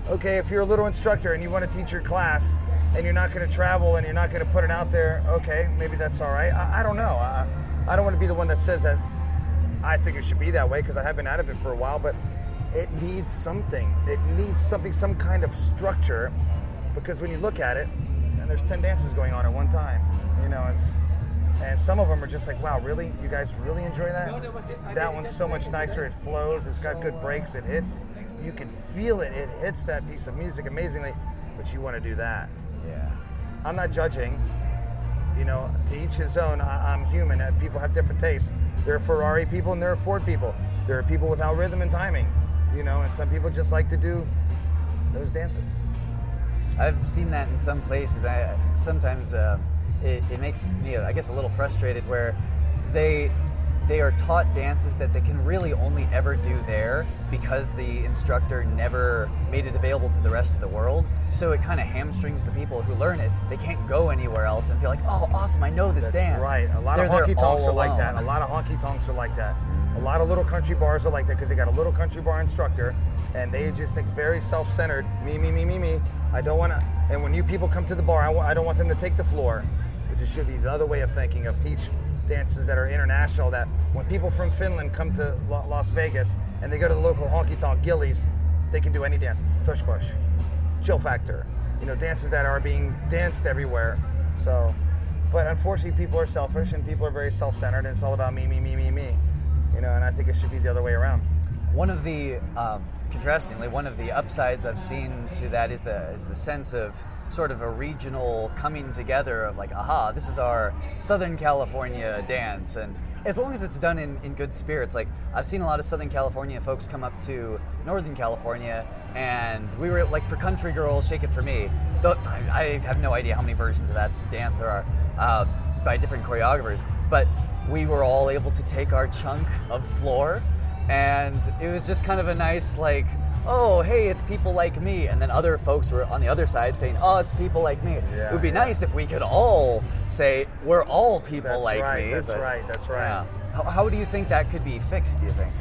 okay, if you're a little instructor and you want to teach your class and you're not going to travel and you're not going to put it out there, okay, maybe that's all right. I, I don't know. I, I don't want to be the one that says that I think it should be that way because I have been out of it for a while, but it needs something. It needs something, some kind of structure because when you look at it, and there's 10 dances going on at one time, you know, it's and some of them are just like, wow, really? You guys really enjoy that? That one's so much nicer. It flows. It's got good breaks. It hits. You can feel it. It hits that piece of music amazingly. But you want to do that. Yeah. I'm not judging. You know, to each his own. I, I'm human. Uh, People have different tastes. There are Ferrari people and there are Ford people. There are people without rhythm and timing. You know, and some people just like to do those dances. I've seen that in some places. I sometimes uh, it, it makes me, I guess, a little frustrated where they they are taught dances that they can really only ever do there because the instructor never made it available to the rest of the world. So it kind of hamstrings the people who learn it. They can't go anywhere else and feel like, oh, awesome, I know this That's dance. right. A lot They're of honky tonks are like that. A lot of honky tonks are like that. A lot of little country bars are like that because they got a little country bar instructor and they just think very self centered. Me, me, me, me, me. I don't want to. And when new people come to the bar, I wa- I don't want them to take the floor, which is- should be the other way of thinking of teach dances that are international. That when people from Finland come to Lo- Las Vegas and they go to the local honky tonk Gilley's, they can do any dance. Tush push, chill factor. You know, dances that are being danced everywhere. So, but unfortunately, people are selfish and people are very self-centered, and it's all about me, me, me, me, me. You know, and I think it should be the other way around. One of the, um, contrastingly, one of the upsides I've seen to that is the is the sense of sort of a regional coming together of like, aha, this is our Southern California dance, and as long as it's done in, in good spirits, like I've seen a lot of Southern California folks come up to Northern California, and we were like for Country Girl, Shake It For Me. I I have no idea how many versions of that dance there are uh, by different choreographers, but we were all able to take our chunk of floor and it was just kind of a nice like oh hey it's people like me and then other folks were on the other side saying oh it's people like me Yeah, it would be yeah. nice if we could all say we're all people That's like right, me that's right, that's right. yeah. how, how do you think that could be fixed do you think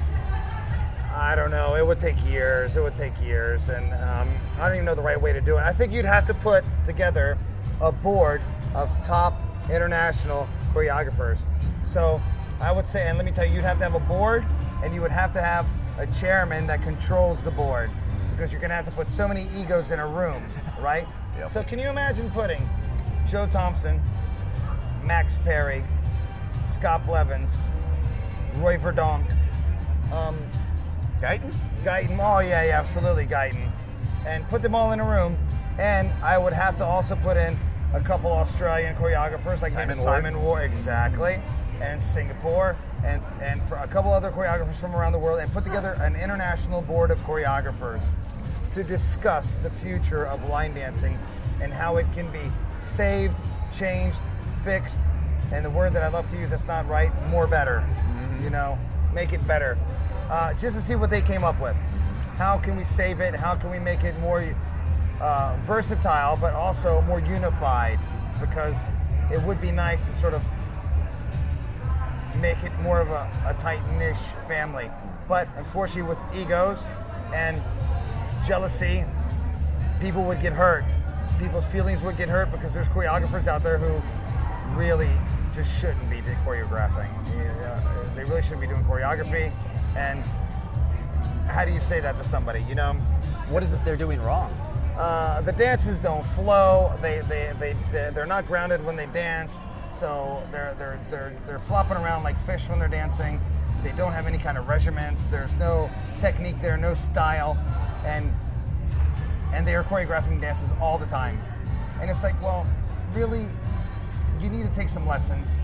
I don't know. It would take years. It would take years, and um, I don't even know the right way to do it. I think you'd have to put together a board of top international choreographers. So I would say, and let me tell you, you'd have to have a board, and you would have to have a chairman that controls the board, because you're going to have to put so many egos in a room, right? Yep. So can you imagine putting Jo Thompson, Max Perry, Scott Blevins, Roy Verdonk, um, Guyton? Guyton. Oh yeah, yeah, absolutely Guyton. And put them all in a room. And I would have to also put in a couple Australian choreographers like Simon Ward. Simon Ward, exactly, and Singapore, and and for a couple other choreographers from around the world, and put together an international board of choreographers to discuss the future of line dancing and how it can be saved, changed, fixed, and the word that I love to use that's not right, more better. You know, make it better. Uh, just to see what they came up with. How can we save it? How can we make it more uh, versatile, but also more unified? Because it would be nice to sort of make it more of a, a tight niche family. But unfortunately, with egos and jealousy, people would get hurt. People's feelings would get hurt because there's choreographers out there who really just shouldn't be choreographing. They really shouldn't be doing choreography. And how do you say that to somebody? You know, what is it they're doing wrong uh, the dances don't flow. They they they they're they're not grounded when they dance. So they're they're they're they're flopping around like fish when they're dancing. They don't have any kind of regiment. There's no technique there, no style, and and they are choreographing dances all the time. And it's like, well, really, you need to take some lessons.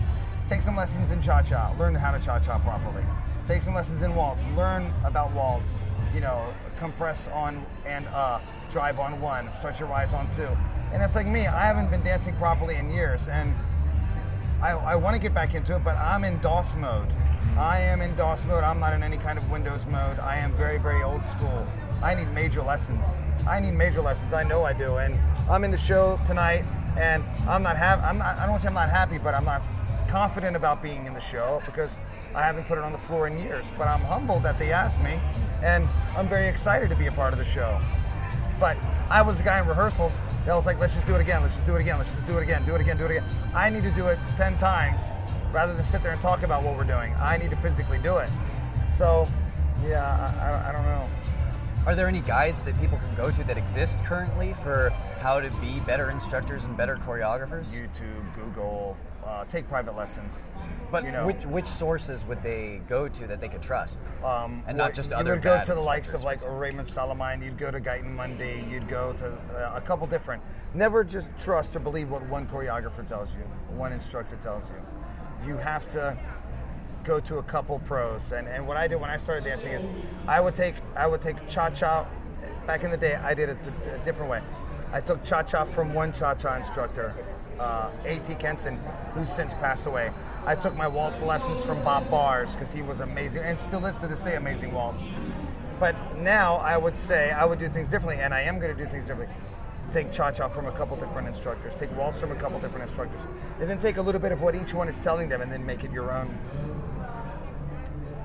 Take some lessons in cha-cha. Learn how to cha-cha properly. Take some lessons in waltz. Learn about waltz. You know, compress on and uh, drive on one, stretch your rise on two. And it's like me. I haven't been dancing properly in years, and I, I want to get back into it, but I'm in DOS mode. I am in DOS mode. I'm not in any kind of Windows mode. I am very, very old school. I need major lessons. I need major lessons. I know I do. And I'm in the show tonight, and I'm not happy. I'm not. I don't want to say I'm not happy, but I'm not confident about being in the show because I haven't put it on the floor in years. But I'm humbled that they asked me, and I'm very excited to be a part of the show. But I was the guy in rehearsals that was like, let's just do it again, let's just do it again, let's just do it again, do it again, do it again. I need to do it 10 times rather than sit there and talk about what we're doing. I need to physically do it. So, yeah, I, I, don't, I don't know. Are there any guides that people can go to that exist currently for how to be better instructors and better choreographers? YouTube, Google, uh, take private lessons. But you know, which which sources would they go to that they could trust? um, and not just you other You would go to the likes of like Raymond Sarlemijn. You'd go to Guyton Mundy. You'd go to uh, a couple different. Never just trust or believe what one choreographer tells you, one instructor tells you. You have to go to a couple pros. And, and what I did when I started dancing is I would take I would take cha cha. Back in the day, I did it a, a different way. I took cha cha from one cha cha instructor, uh, A.T. Kenson, who's since passed away. I took my waltz lessons from Bob Bars because he was amazing and still is to this day amazing waltz. But now I would say I would do things differently, and I am going to do things differently. Take cha cha from a couple different instructors, take waltz from a couple different instructors, and then take a little bit of what each one is telling them, and then make it your own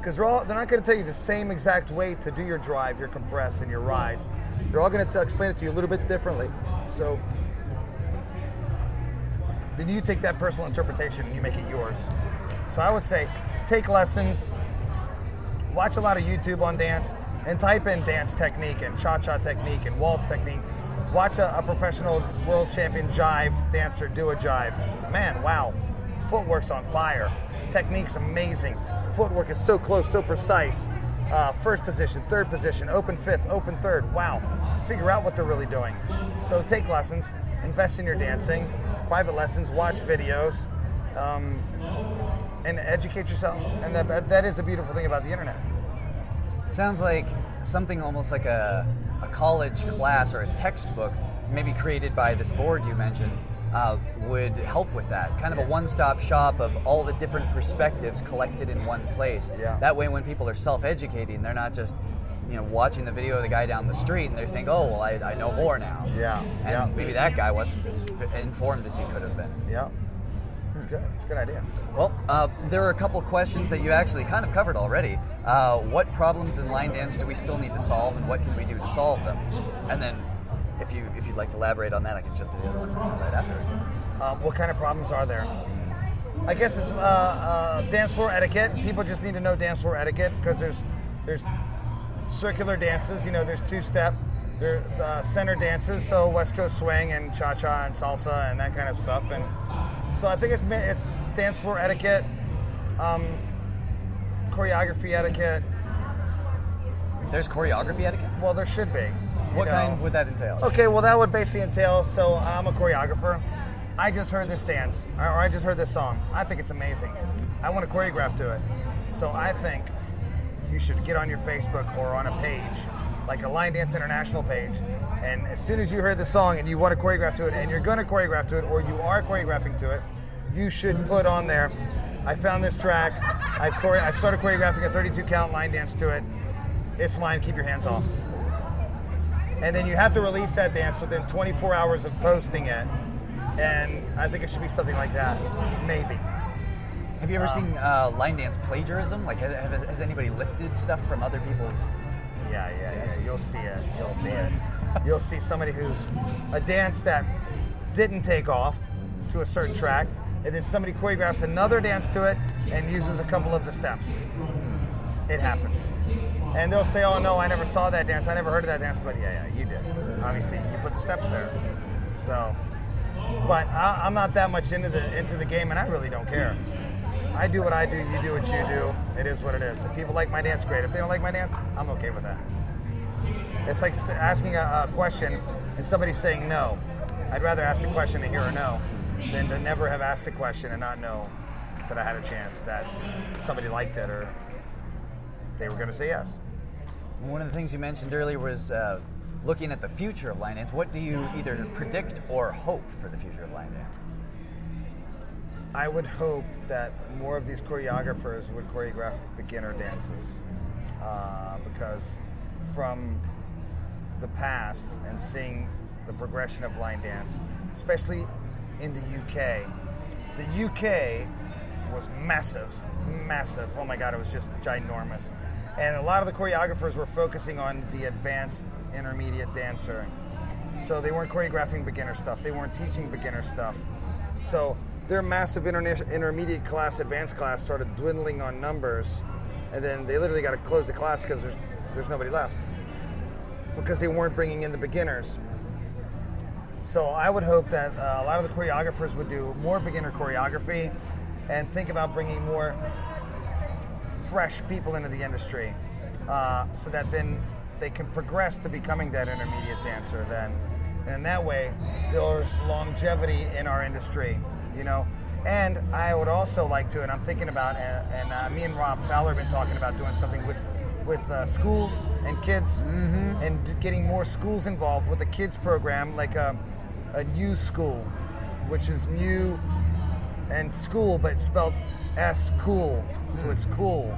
because they're all they're not going to tell you the same exact way to do your drive, your compress, and your rise. They're all going to explain it to you a little bit differently. So then you take that personal interpretation and you make it yours. So I would say take lessons, watch a lot of YouTube on dance, and type in dance technique and cha-cha technique and waltz technique. Watch a, a professional world champion jive dancer do a jive. Man, wow, footwork's on fire. Technique's amazing. Footwork is so close, so precise. Uh, first position, third position, open fifth, open third. Wow. Figure out what they're really doing. So take lessons, invest in your dancing, private lessons, watch videos, um, and educate yourself. And that, that is the beautiful thing about the internet. Sounds like something almost like a, a college class or a textbook, maybe created by this board you mentioned, uh, would help with that. Kind of a one-stop shop of all the different perspectives collected in one place. Yeah. That way, when people are self-educating, they're not just you know watching the video of the guy down the street and they think, oh well, I, I know more now. Yeah, And yeah. maybe that guy wasn't as informed as he could have been. Yeah. It's good. It's a good idea. Well, uh, there are a couple questions that you actually kind of covered already. Uh, what problems in line dance do we still need to solve, and what can we do to solve them? And then, if you if you'd like to elaborate on that, I can jump to the other one right after. Um, what kind of problems are there? I guess it's uh, uh, dance floor etiquette. People just need to know dance floor etiquette because there's there's circular dances. You know, there's two step, there uh, center dances. So West Coast swing and cha cha and salsa and that kind of stuff. And so I think it's it's dance floor etiquette, um, choreography etiquette. There's choreography etiquette. Well, there should be. What know. kind would that entail? Okay, well, that would basically entail. So I'm a choreographer. I just heard this dance, or I just heard this song. I think it's amazing. I want to choreograph to it. So I think you should get on your Facebook or on a page, like a Line Dance International page, and as soon as you heard the song and you want to choreograph to it, and you're going to choreograph to it, or you are choreographing to it, you should put on there. I found this track. I've, chore- I've started choreographing a 32 count line dance to it. It's mine. Keep your hands off and then you have to release that dance within 24 hours of posting it. And I think it should be something like that, maybe. Have you ever seen uh, line dance plagiarism? Like, has, has- anybody lifted stuff from other people's? Yeah, yeah, yeah. You'll see it. You'll see it. You'll see somebody who's a dance that didn't take off to a certain track, and then somebody choreographs another dance to it and uses a couple of the steps. It happens. And they'll say, "Oh no, I never saw that dance. I never heard of that dance." But yeah, yeah, you did. Obviously, you put the steps there. So, but I, I'm not that much into the into the game, and I really don't care. I do what I do. You do what you do. It is what it is. If people like my dance, great. If they don't like my dance, I'm okay with that. It's like asking a, a question and somebody saying no. I'd rather ask the question and hear a no than to never have asked the question and not know that I had a chance that somebody liked it or they were going to say yes. One of the things you mentioned earlier was uh, looking at the future of line dance. What do you either predict or hope for the future of line dance? I would hope that more of these choreographers would choreograph beginner dances uh, because from the past and seeing the progression of line dance, especially in the UK, the UK was massive, massive. Oh my God, it was just ginormous. And a lot of the choreographers were focusing on the advanced intermediate dancer, So they weren't choreographing beginner stuff. They weren't teaching beginner stuff. So their massive intermediate class, advanced class started dwindling on numbers, and then they literally got to close the class because there's there's nobody left because they weren't bringing in the beginners. So I would hope that uh, a lot of the choreographers would do more beginner choreography and think about bringing more fresh people into the industry, uh, so that then they can progress to becoming that intermediate dancer. Then, and that way, there's longevity in our industry. You know. And I would also like to, and I'm thinking about, and, and uh, me and Rob Fowler have been talking about doing something with with uh, schools and kids, and getting more schools involved with the kids program, like a, a new school, which is new and school, but spelled S cool, so it's cool.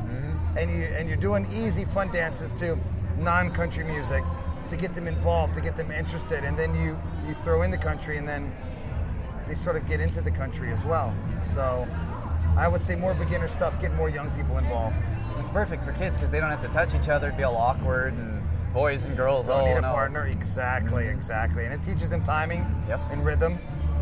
And you and you're doing easy, fun dances to non-country music to get them involved, to get them interested, and then you you throw in the country, and then they sort of get into the country as well. So I would say more beginner stuff, get more young people involved. It's perfect for kids because they don't have to touch each other, be all awkward, and boys and girls. Don't oh need a no. partner, exactly, mm-hmm. exactly, and it teaches them timing Yep. and rhythm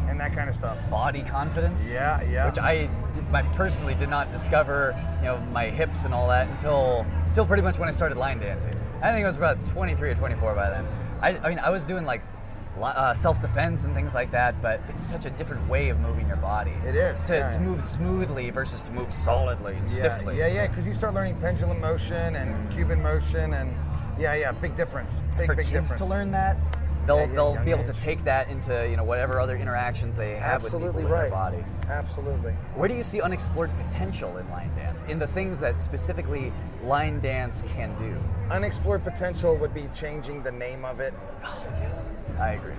and that kind of stuff. Body confidence. Yeah, yeah. Which I, did, I personally did not discover, you know, my hips and all that until until pretty much when I started line dancing. I think I was about 23 or 24 by then. I, I mean, I was doing like li- uh, self-defense and things like that, but it's such a different way of moving your body. It is, to, yeah. to move smoothly versus to move solidly and Yeah, stiffly. yeah, yeah, because you start learning pendulum motion and Cuban motion, and yeah, yeah, big difference. Big, for big kids difference. to learn that, they'll Yeah, yeah, they'll be able age. to take that into you know whatever other interactions they have Absolutely with people right. with their body. Absolutely. Where do you see unexplored potential in line dance? In the things that specifically line dance can do? Unexplored potential would be changing the name of it Oh yes, I agree.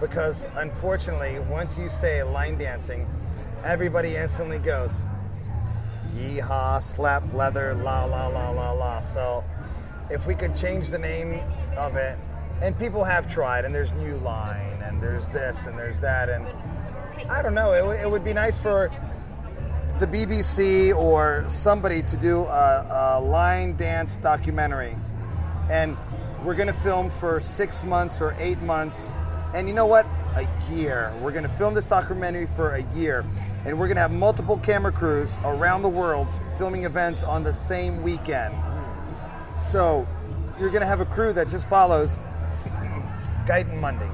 because unfortunately, once you say line dancing, everybody instantly goes, yeehaw, slap leather, la la la la la. So if we could change the name of it, and people have tried, and there's New Line, and there's this, and there's that, and I don't know, it, w- it would be nice for the BBC or somebody to do a, a line dance documentary. And we're going to film for six months or eight months. And you know what? A year. We're going to film this documentary for a year. And we're going to have multiple camera crews around the world filming events on the same weekend. So you're going to have a crew that just follows Guyton Mundy.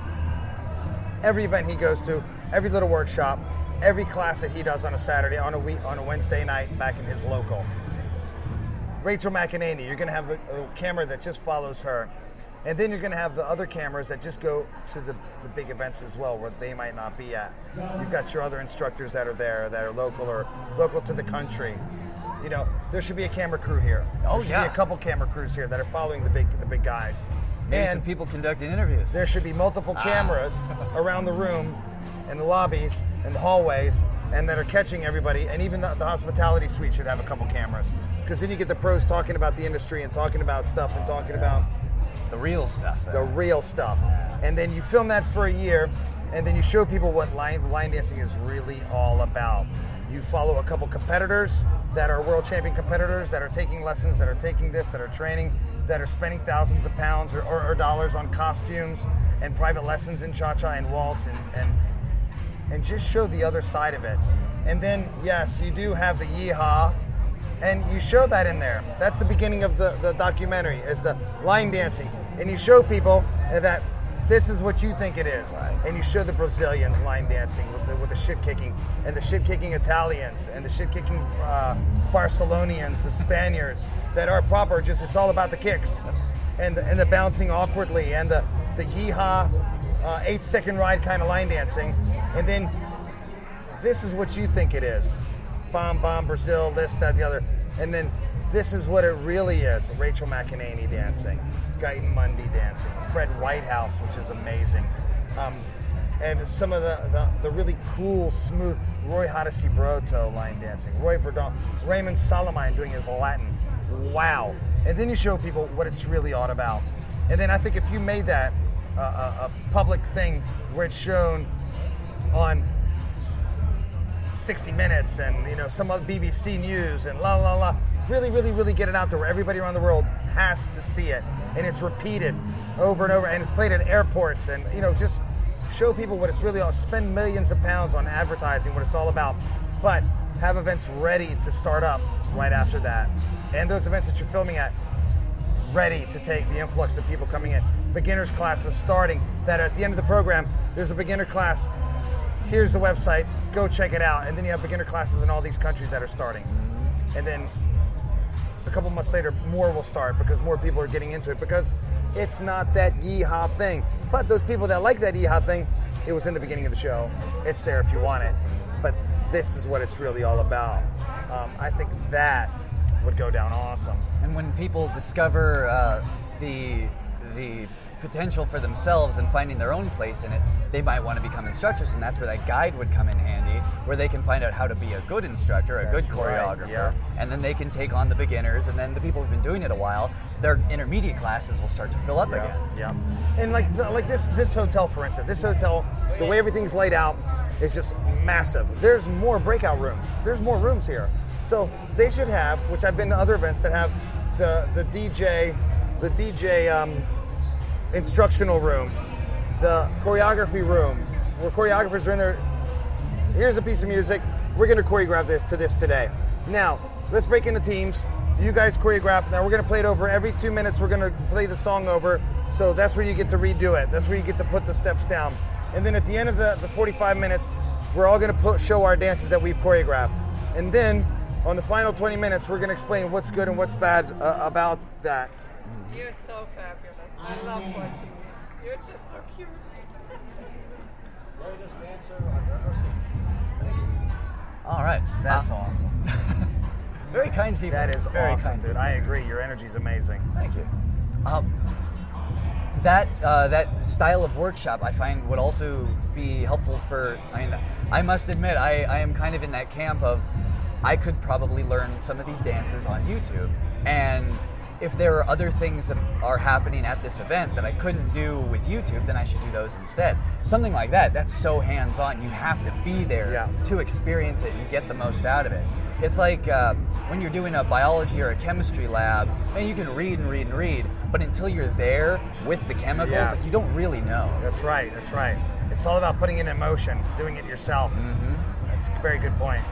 every event he goes to, every little workshop, every class that he does on a Saturday, on a week, on a Wednesday night back in his local. Rachael McEnaney, you're going to have a, a camera that just follows her. And then you're going to have the other cameras that just go to the, the big events as well, where they might not be at. You've got your other instructors that are there, that are local or local to the country. You know, there should be a camera crew here. Oh, there should yeah. be a couple camera crews here that are following the big the big guys. Maybe and some people conducting interviews. there should be multiple ah. cameras around the room, in the lobbies, in the hallways, and that are catching everybody. And even the, the hospitality suite should have a couple cameras, because then you get the pros talking about the industry and talking about stuff and talking about the real stuff. the real stuff. And then you film that for a year, and then you show people what line, line dancing is really all about. You follow a couple competitors that are world champion competitors that are taking lessons, that are taking this, that are training, that are spending thousands of pounds or, or, or dollars on costumes and private lessons in cha cha and waltz and, and and just show the other side of it. And then, yes, you do have the yeehaw, and you show that in there. That's the beginning of the, the documentary, is the line dancing. And you show people that this is what you think it is. Right. And you show the Brazilians line dancing with the, with the shit kicking, and the shit kicking Italians, and the shit kicking uh, Barcelonians, the Spaniards that are proper, just it's all about the kicks. And the, and the bouncing awkwardly, and the, the yeehaw, uh, eight second ride kind of line dancing. And then this is what you think it is. Bomb, bomb, Brazil, this, that, the other. And then this is what it really is. Rachael McEnaney dancing, Guyton Mundy dancing, Fred Whitehouse, which is amazing. Um, and some of the, the, the really cool, smooth Roy Hadisubroto line dancing, Roy Verdonk, Raymond Sarlemijn doing his Latin. Wow. And then you show people what it's really all about. And then I think if you made that uh, a, a public thing where it's shown on 60 Minutes and you know some other BBC News and la la la. Really, really, really get it out there where everybody around the world has to see it, and it's repeated. over and over, and it's played at airports, and you know, just show people what it's really all. Spend millions of pounds on advertising, what it's all about, but have events ready to start up right after that, and those events that you're filming at ready to take the influx of people coming in. Beginners classes starting. That at the end of the program, there's a beginner class. Here's the website. Go check it out. And then you have beginner classes in all these countries that are starting. And then a couple months later, more will start because more people are getting into it because it's not that yeehaw thing. But those people that like that yeehaw thing, it was in the beginning of the show. It's there if you want it. But this is what it's really all about. Um, I think that would go down awesome. And when people discover uh, the the potential for themselves and finding their own place in it, they might want to become instructors, and that's where that guide would come in handy, where they can find out how to be a good instructor, a That's good right, choreographer, yeah. and then they can take on the beginners, and then the people who've been doing it a while, their intermediate classes will start to fill up again. Yeah. And like the- like this this hotel, for instance, this hotel, the way everything's laid out is just massive. There's more breakout rooms. There's more rooms here. So they should have, which I've been to other events that have the the DJ, the DJ um, instructional room, the choreography room, where choreographers are in there here's a piece of music. We're going to choreograph this to this today. Now, let's break into teams. You guys choreograph. Now we're going to play it over every two minutes. We're going to play the song over. So that's where you get to redo it. That's where you get to put the steps down. And then at the end of the, the 45 minutes, we're all going to put, show our dances that we've choreographed. And then on the final 20 minutes, we're going to explain what's good and what's bad uh, about that. You're so fabulous. I love watching you. You're just so cute. Greatest dancer I've ever seen. Thank you. All right, That's Uh, awesome. very kind people. That is very awesome, dude. people. I agree. Your energy is amazing. Thank you. Um, that uh, that style of workshop I find would also be helpful for. I mean, I must admit I, I am kind of in that camp of I could probably learn some of these dances on YouTube, and if there are other things that are happening at this event that I couldn't do with YouTube, then I should do those instead. Something like that. That's so hands-on. You have to be there Yeah. to experience it and get the most out of it. It's like uh, when you're doing a biology or a chemistry lab, and you can read and read and read, but until you're there with the chemicals, Yes. you don't really know. That's right. That's right. It's all about putting it in motion, doing it yourself. That's a very good point.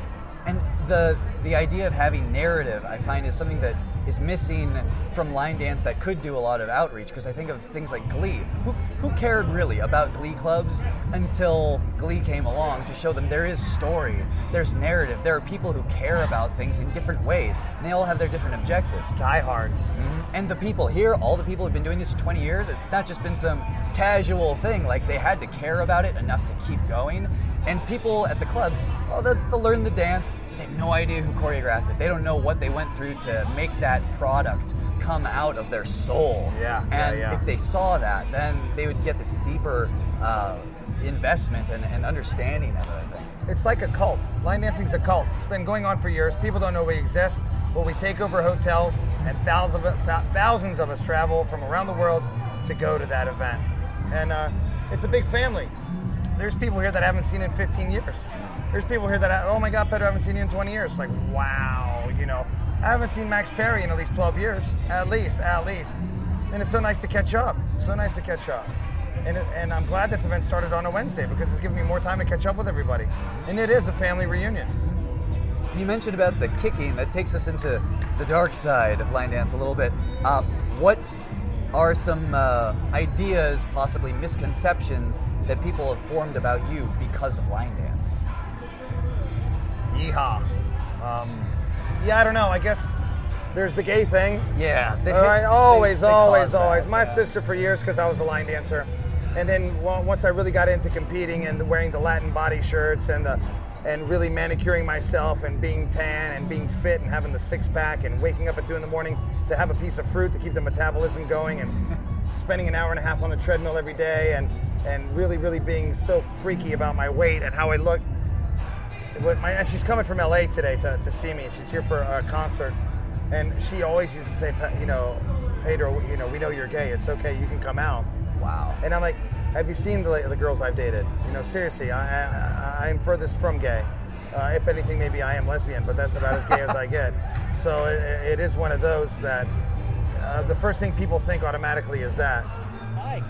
And the the idea of having narrative, I find, is something that is missing from line dance that could do a lot of outreach. Because I think of things like Glee. Who, who cared really about Glee clubs until Glee came along to show them there is story, there's narrative, there are people who care about things in different ways, and they all have their different objectives. Diehards. Mm-hmm. And the people here, all the people who've been doing this for 20 years, it's not just been some casual thing. Like they had to care about it enough to keep going. And people at the clubs, oh, they'll, they'll learn the dance. They have no idea who choreographed it. They don't know what they went through to make that product come out of their soul. Yeah, yeah, And yeah. if they saw that, then they would get this deeper uh, investment and, and understanding of it, I think. It's like a cult. Line dancing's a cult. It's been going on for years. People don't know we exist, but we take over hotels, and thousands of us, thousands of us travel from around the world to go to that event. And uh, it's a big family. There's people here that I haven't seen in 15 years. There's people here that, oh my God, Pedro, I haven't seen you in 20 years. It's like, wow, you know. I haven't seen Max Perry in at least 12 years, at least, at least. And it's so nice to catch up. So nice to catch up. And, it, and I'm glad this event started on a Wednesday because it's giving me more time to catch up with everybody. And it is a family reunion. You mentioned about the kicking. That takes us into the dark side of line dance a little bit. Uh, what are some uh, ideas, possibly misconceptions, that people have formed about you because of line dance? Yeehaw. Um, yeah, I don't know. I guess there's the gay thing. Yeah, the All right, hits, always, they- they always, cause that, always. My yeah. sister for years because I was a line dancer, and then well, once I really got into competing and wearing the Latin body shirts and the and really manicuring myself and being tan and being fit and having the six pack and waking up at two in the morning to have a piece of fruit to keep the metabolism going and spending an hour and a half on the treadmill every day and and really, really being so freaky about my weight and how I look. What my, and she's coming from LA today to, to see me. She's here for a concert, and she always used to say, you know, Pedro, you know, we know you're gay. It's okay. You can come out. Wow. And I'm like, have you seen the, the girls I've dated? You know, seriously, I, I, I'm furthest from gay. Uh, if anything, maybe I am lesbian, but that's about as gay as I get. So it, it is one of those that uh, the first thing people think automatically is that. Hi.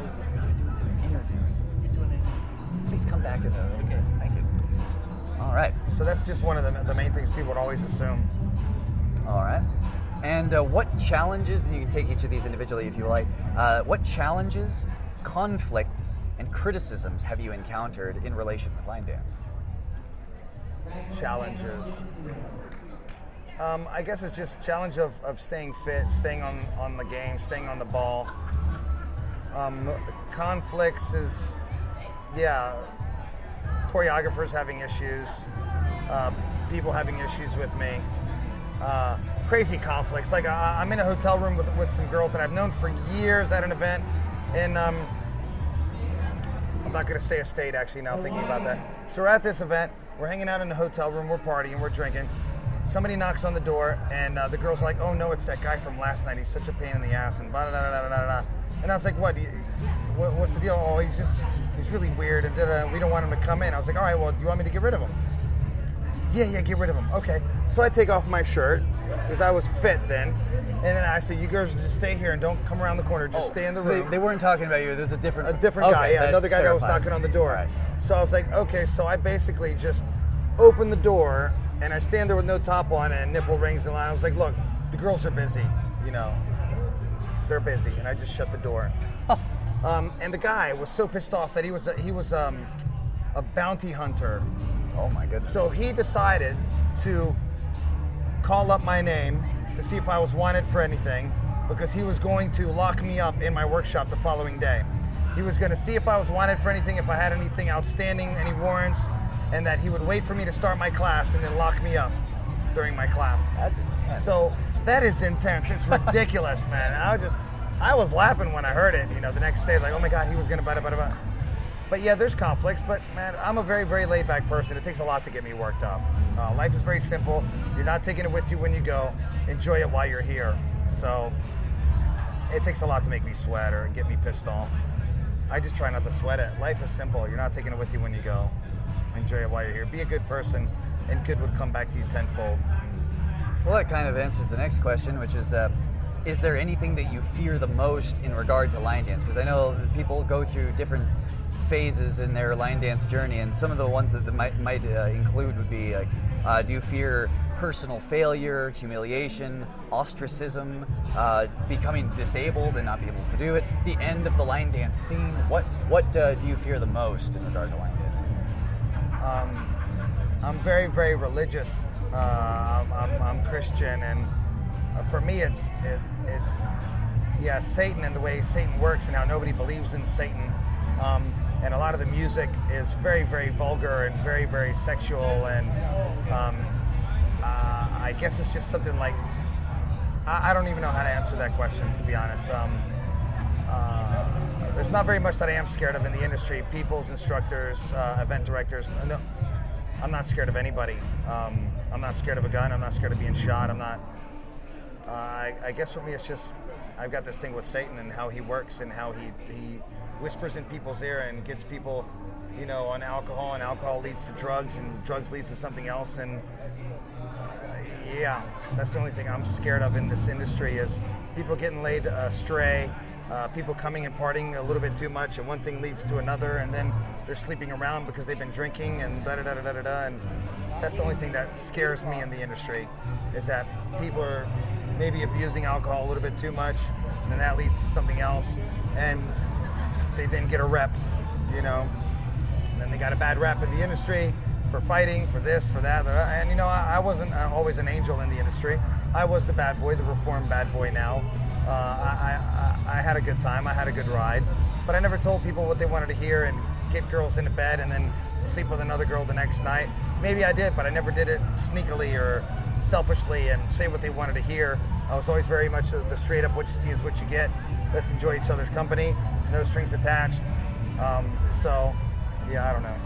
You're doing an interview. You're doing it. Please come back in a Okay. All right. So that's just one of the, the main things people would always assume. All right. And uh, what challenges, and you can take each of these individually if you like, uh, what challenges, conflicts, and criticisms have you encountered in relation with line dance? challenges. Um, I guess it's just challenge of, of staying fit, staying on, on the game, staying on the ball. Um, conflicts is, yeah, choreographers having issues, uh, people having issues with me. Uh, crazy conflicts. Like I, I'm in a hotel room with, with some girls that I've known for years at an event, and um, I'm not going to say a state actually now thinking about that. So we're at this event, we're hanging out in the hotel room, we're partying, we're drinking. Somebody knocks on the door, and uh, the girl's like, "Oh no, it's that guy from last night. He's such a pain in the ass." And blah, blah, blah, blah, blah, blah. And I was like, "What? What? What's the deal? Oh, he's just he's really weird, and da-da, we don't want him to come in." I was like, "All right, well, do you want me to get rid of him?" Yeah, yeah, get rid of him. Okay. So I take off my shirt because I was fit then, and then I said, "You girls just stay here and don't come around the corner. Just oh, stay in the Oh, So they, room." they weren't talking about you. There's a different a different guy, Okay, yeah, another guy that was knocking on the door. Right. So I was like, okay, so I basically just open the door and I stand there with no top on and nipple rings and I was like, look, the girls are busy, you know, they're busy, and I just shut the door. um, and the guy was so pissed off that he was a, he was um, a bounty hunter. Oh my goodness. So he decided to call up my name to see if I was wanted for anything because he was going to lock me up in my workshop the following day. He was going to see if I was wanted for anything, if I had anything outstanding, any warrants, and that he would wait for me to start my class and then lock me up during my class. that's intense. So that is intense. It's ridiculous, man. I was just, I was laughing when I heard it. You know, the next day, like, oh my god, he was gonna bada bada bada. But yeah, there's conflicts. But man, I'm a very very laid back person. It takes a lot to get me worked up. Uh, life is very simple. You're not taking it with you when you go. Enjoy it while you're here. So it takes a lot to make me sweat or get me pissed off. I just try not to sweat it. Life is simple. You're not taking it with you when you go. Enjoy it while you're here. Be a good person, and good would come back to you tenfold. Well, that kind of answers the next question, which is uh, Is there anything that you fear the most in regard to line dance? Because I know people go through different phases in their line dance journey, and some of the ones that, might, might uh, include would be like, uh, do you fear personal failure, humiliation, ostracism, uh, becoming disabled and not being able to do it, the end of the line dance scene? What, what uh, do you fear the most in regard to line dancing? um, I'm very, very religious. Uh, I'm, I'm, Christian, and uh, for me, it's it, it's yeah, Satan and the way Satan works, and how nobody believes in Satan. Um, and a lot of the music is very, very vulgar and very, very sexual, and um, uh, I guess it's just something like I, I don't even know how to answer that question, to be honest. Um, uh, there's not very much that I am scared of in the industry. People's instructors, uh, event directors. No, I'm not scared of anybody. Um, I'm not scared of a gun. I'm not scared of being shot. I'm not. Uh, I, I guess for me, it's just I've got this thing with Satan and how he works and how he he whispers in people's ear and gets people, you know, on alcohol and alcohol leads to drugs and drugs leads to something else and yeah, that's the only thing I'm scared of in this industry is people getting laid astray, uh, people coming and partying a little bit too much, and one thing leads to another, and then they're sleeping around because they've been drinking and da da da da da da. and that's the only thing that scares me in the industry is that people are maybe abusing alcohol a little bit too much, and then that leads to something else, and they then get a rep, you know, and then they got a bad rap in the industry for fighting, for this, for that. And you know, I, I wasn't uh, always an angel in the industry. I was the bad boy, the reformed bad boy now. Uh, I, I, I had a good time, I had a good ride, but I never told people what they wanted to hear and get girls into bed and then sleep with another girl the next night. Maybe I did, but I never did it sneakily or selfishly and say what they wanted to hear. I was always very much the, the straight up what you see is what you get. Let's enjoy each other's company, no strings attached. Um, so, yeah, I don't know.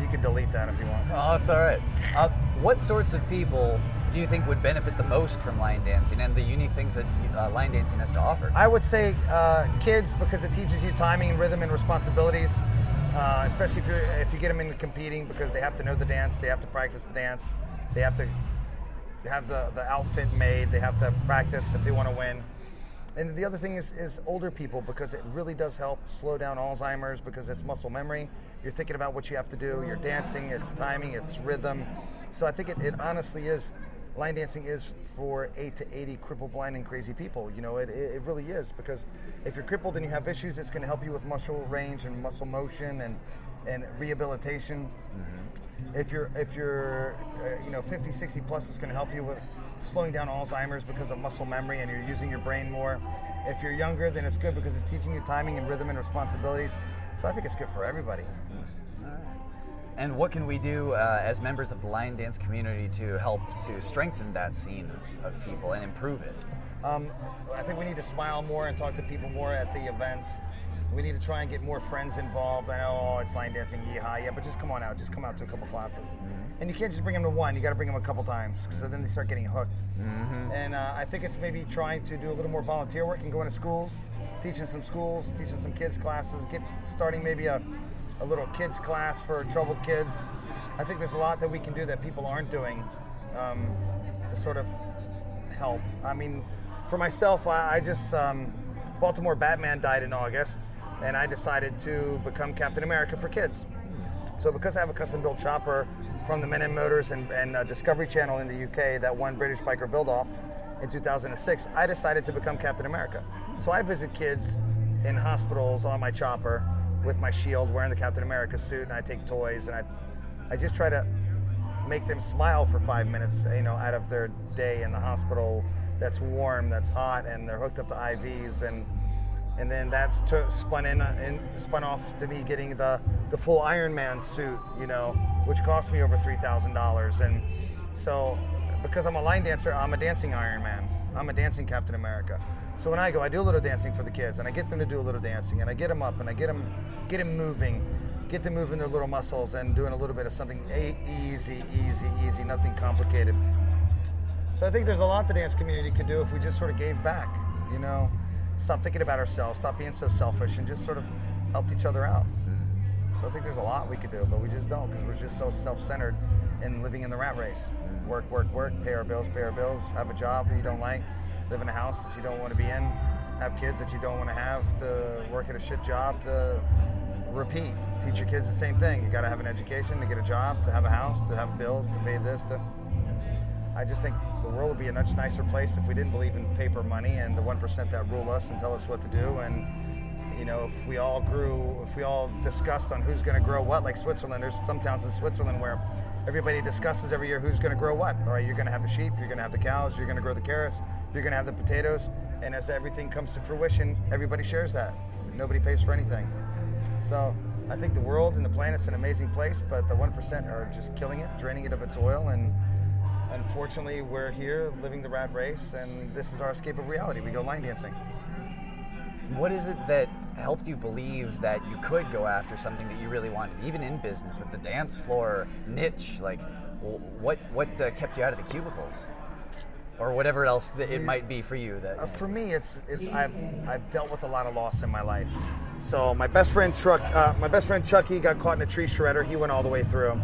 You can delete that if you want. Oh, that's all right. Uh, what sorts of people do you think would benefit the most from line dancing and the unique things that uh, line dancing has to offer? I would say uh, kids because it teaches you timing, rhythm, and responsibilities. Uh, especially if you if you get them into competing because they have to know the dance, they have to practice the dance, they have to have the, the outfit made, they have to practice if they want to win. and the other thing is, is older people because it really does help slow down Alzheimer's because it's muscle memory. You're thinking about what you have to do. You're dancing. It's timing. It's rhythm. So I think it, it honestly is. Line dancing is for eight to eighty crippled, blind, and crazy people. You know, it, it, really is because if you're crippled and you have issues, it's going to help you with muscle range and muscle motion and and rehabilitation. If you're if you're uh, you know 50, 60 plus, it's going to help you with slowing down Alzheimer's because of muscle memory and you're using your brain more. If you're younger, then it's good because it's teaching you timing and rhythm and responsibilities. So I think it's good for everybody. And what can we do uh, as members of the line dance community to help to strengthen that scene of, people and improve it? Um, I think we need to smile more and talk to people more at the events. We need to try and get more friends involved. I know oh, it's line dancing, yeehaw, yeah, but just come on out. Just come out to a couple classes. And you can't just bring them to one. You got to bring them a couple times, so then they start getting hooked. And uh, I think it's maybe trying to do a little more volunteer work and going to schools, teaching some schools, teaching some kids classes, get starting maybe a, a little kids class for troubled kids. I think there's a lot that we can do that people aren't doing um, to sort of help. I mean, for myself, I, I just um, Baltimore Batman died in August, and I decided to become Captain America for kids. So because I have a custom built chopper from the Men and Motors and, and uh, Discovery Channel in the UK that won British Biker Build Off in 2006, I decided to become Captain America. So I visit kids in hospitals on my chopper with my shield, wearing the Captain America suit, and I take toys and I, I just try to make them smile for five minutes, you know, out of their day in the hospital that's warm, that's hot, and they're hooked up to IVs, and and then that's spun in spun off to me getting the the full Iron Man suit, you know, which cost me over three thousand dollars, and so because I'm a line dancer, I'm a dancing Iron Man. I'm a dancing Captain America. So when I go, I do a little dancing for the kids, and I get them to do a little dancing, and I get them up, and I get them get them moving, get them moving their little muscles, and doing a little bit of something easy, easy, easy, nothing complicated. So I think there's a lot the dance community could do if we just sort of gave back, you know, stop thinking about ourselves, stop being so selfish, and just sort of helped each other out. So I think there's a lot we could do, but we just don't because we're just so self-centered and living in the rat race. Work, work, work, pay our bills, pay our bills, have a job that you don't like, live in a house that you don't want to be in, have kids that you don't want to have, to work at a shit job, to repeat. Teach your kids the same thing. You got to have an education to get a job, to have a house, to have bills, to pay this, to I just think the world would be a much nicer place if we didn't believe in paper money and the one percent that rule us and tell us what to do. And you know, if we all grew, if we all discussed on who's going to grow what, like Switzerland, there's some towns in Switzerland where everybody discusses every year who's going to grow what. All right, you're going to have the sheep, you're going to have the cows, you're going to grow the carrots, you're going to have the potatoes, and as everything comes to fruition, everybody shares that. Nobody pays for anything. So I think the world and the planet's an amazing place, but the one percent are just killing it, draining it of its oil, and unfortunately, we're here living the rat race, and this is our escape of reality. We go line dancing. What is it that helped you believe that you could go after something that you really wanted, even in business with the dance floor niche? Like, what what uh, kept you out of the cubicles, or whatever else that it might be for you? That Uh, for me, it's it's I've I've dealt with a lot of loss in my life. So my best friend Chuck uh, my best friend Chucky got caught in a tree shredder. He went all the way through.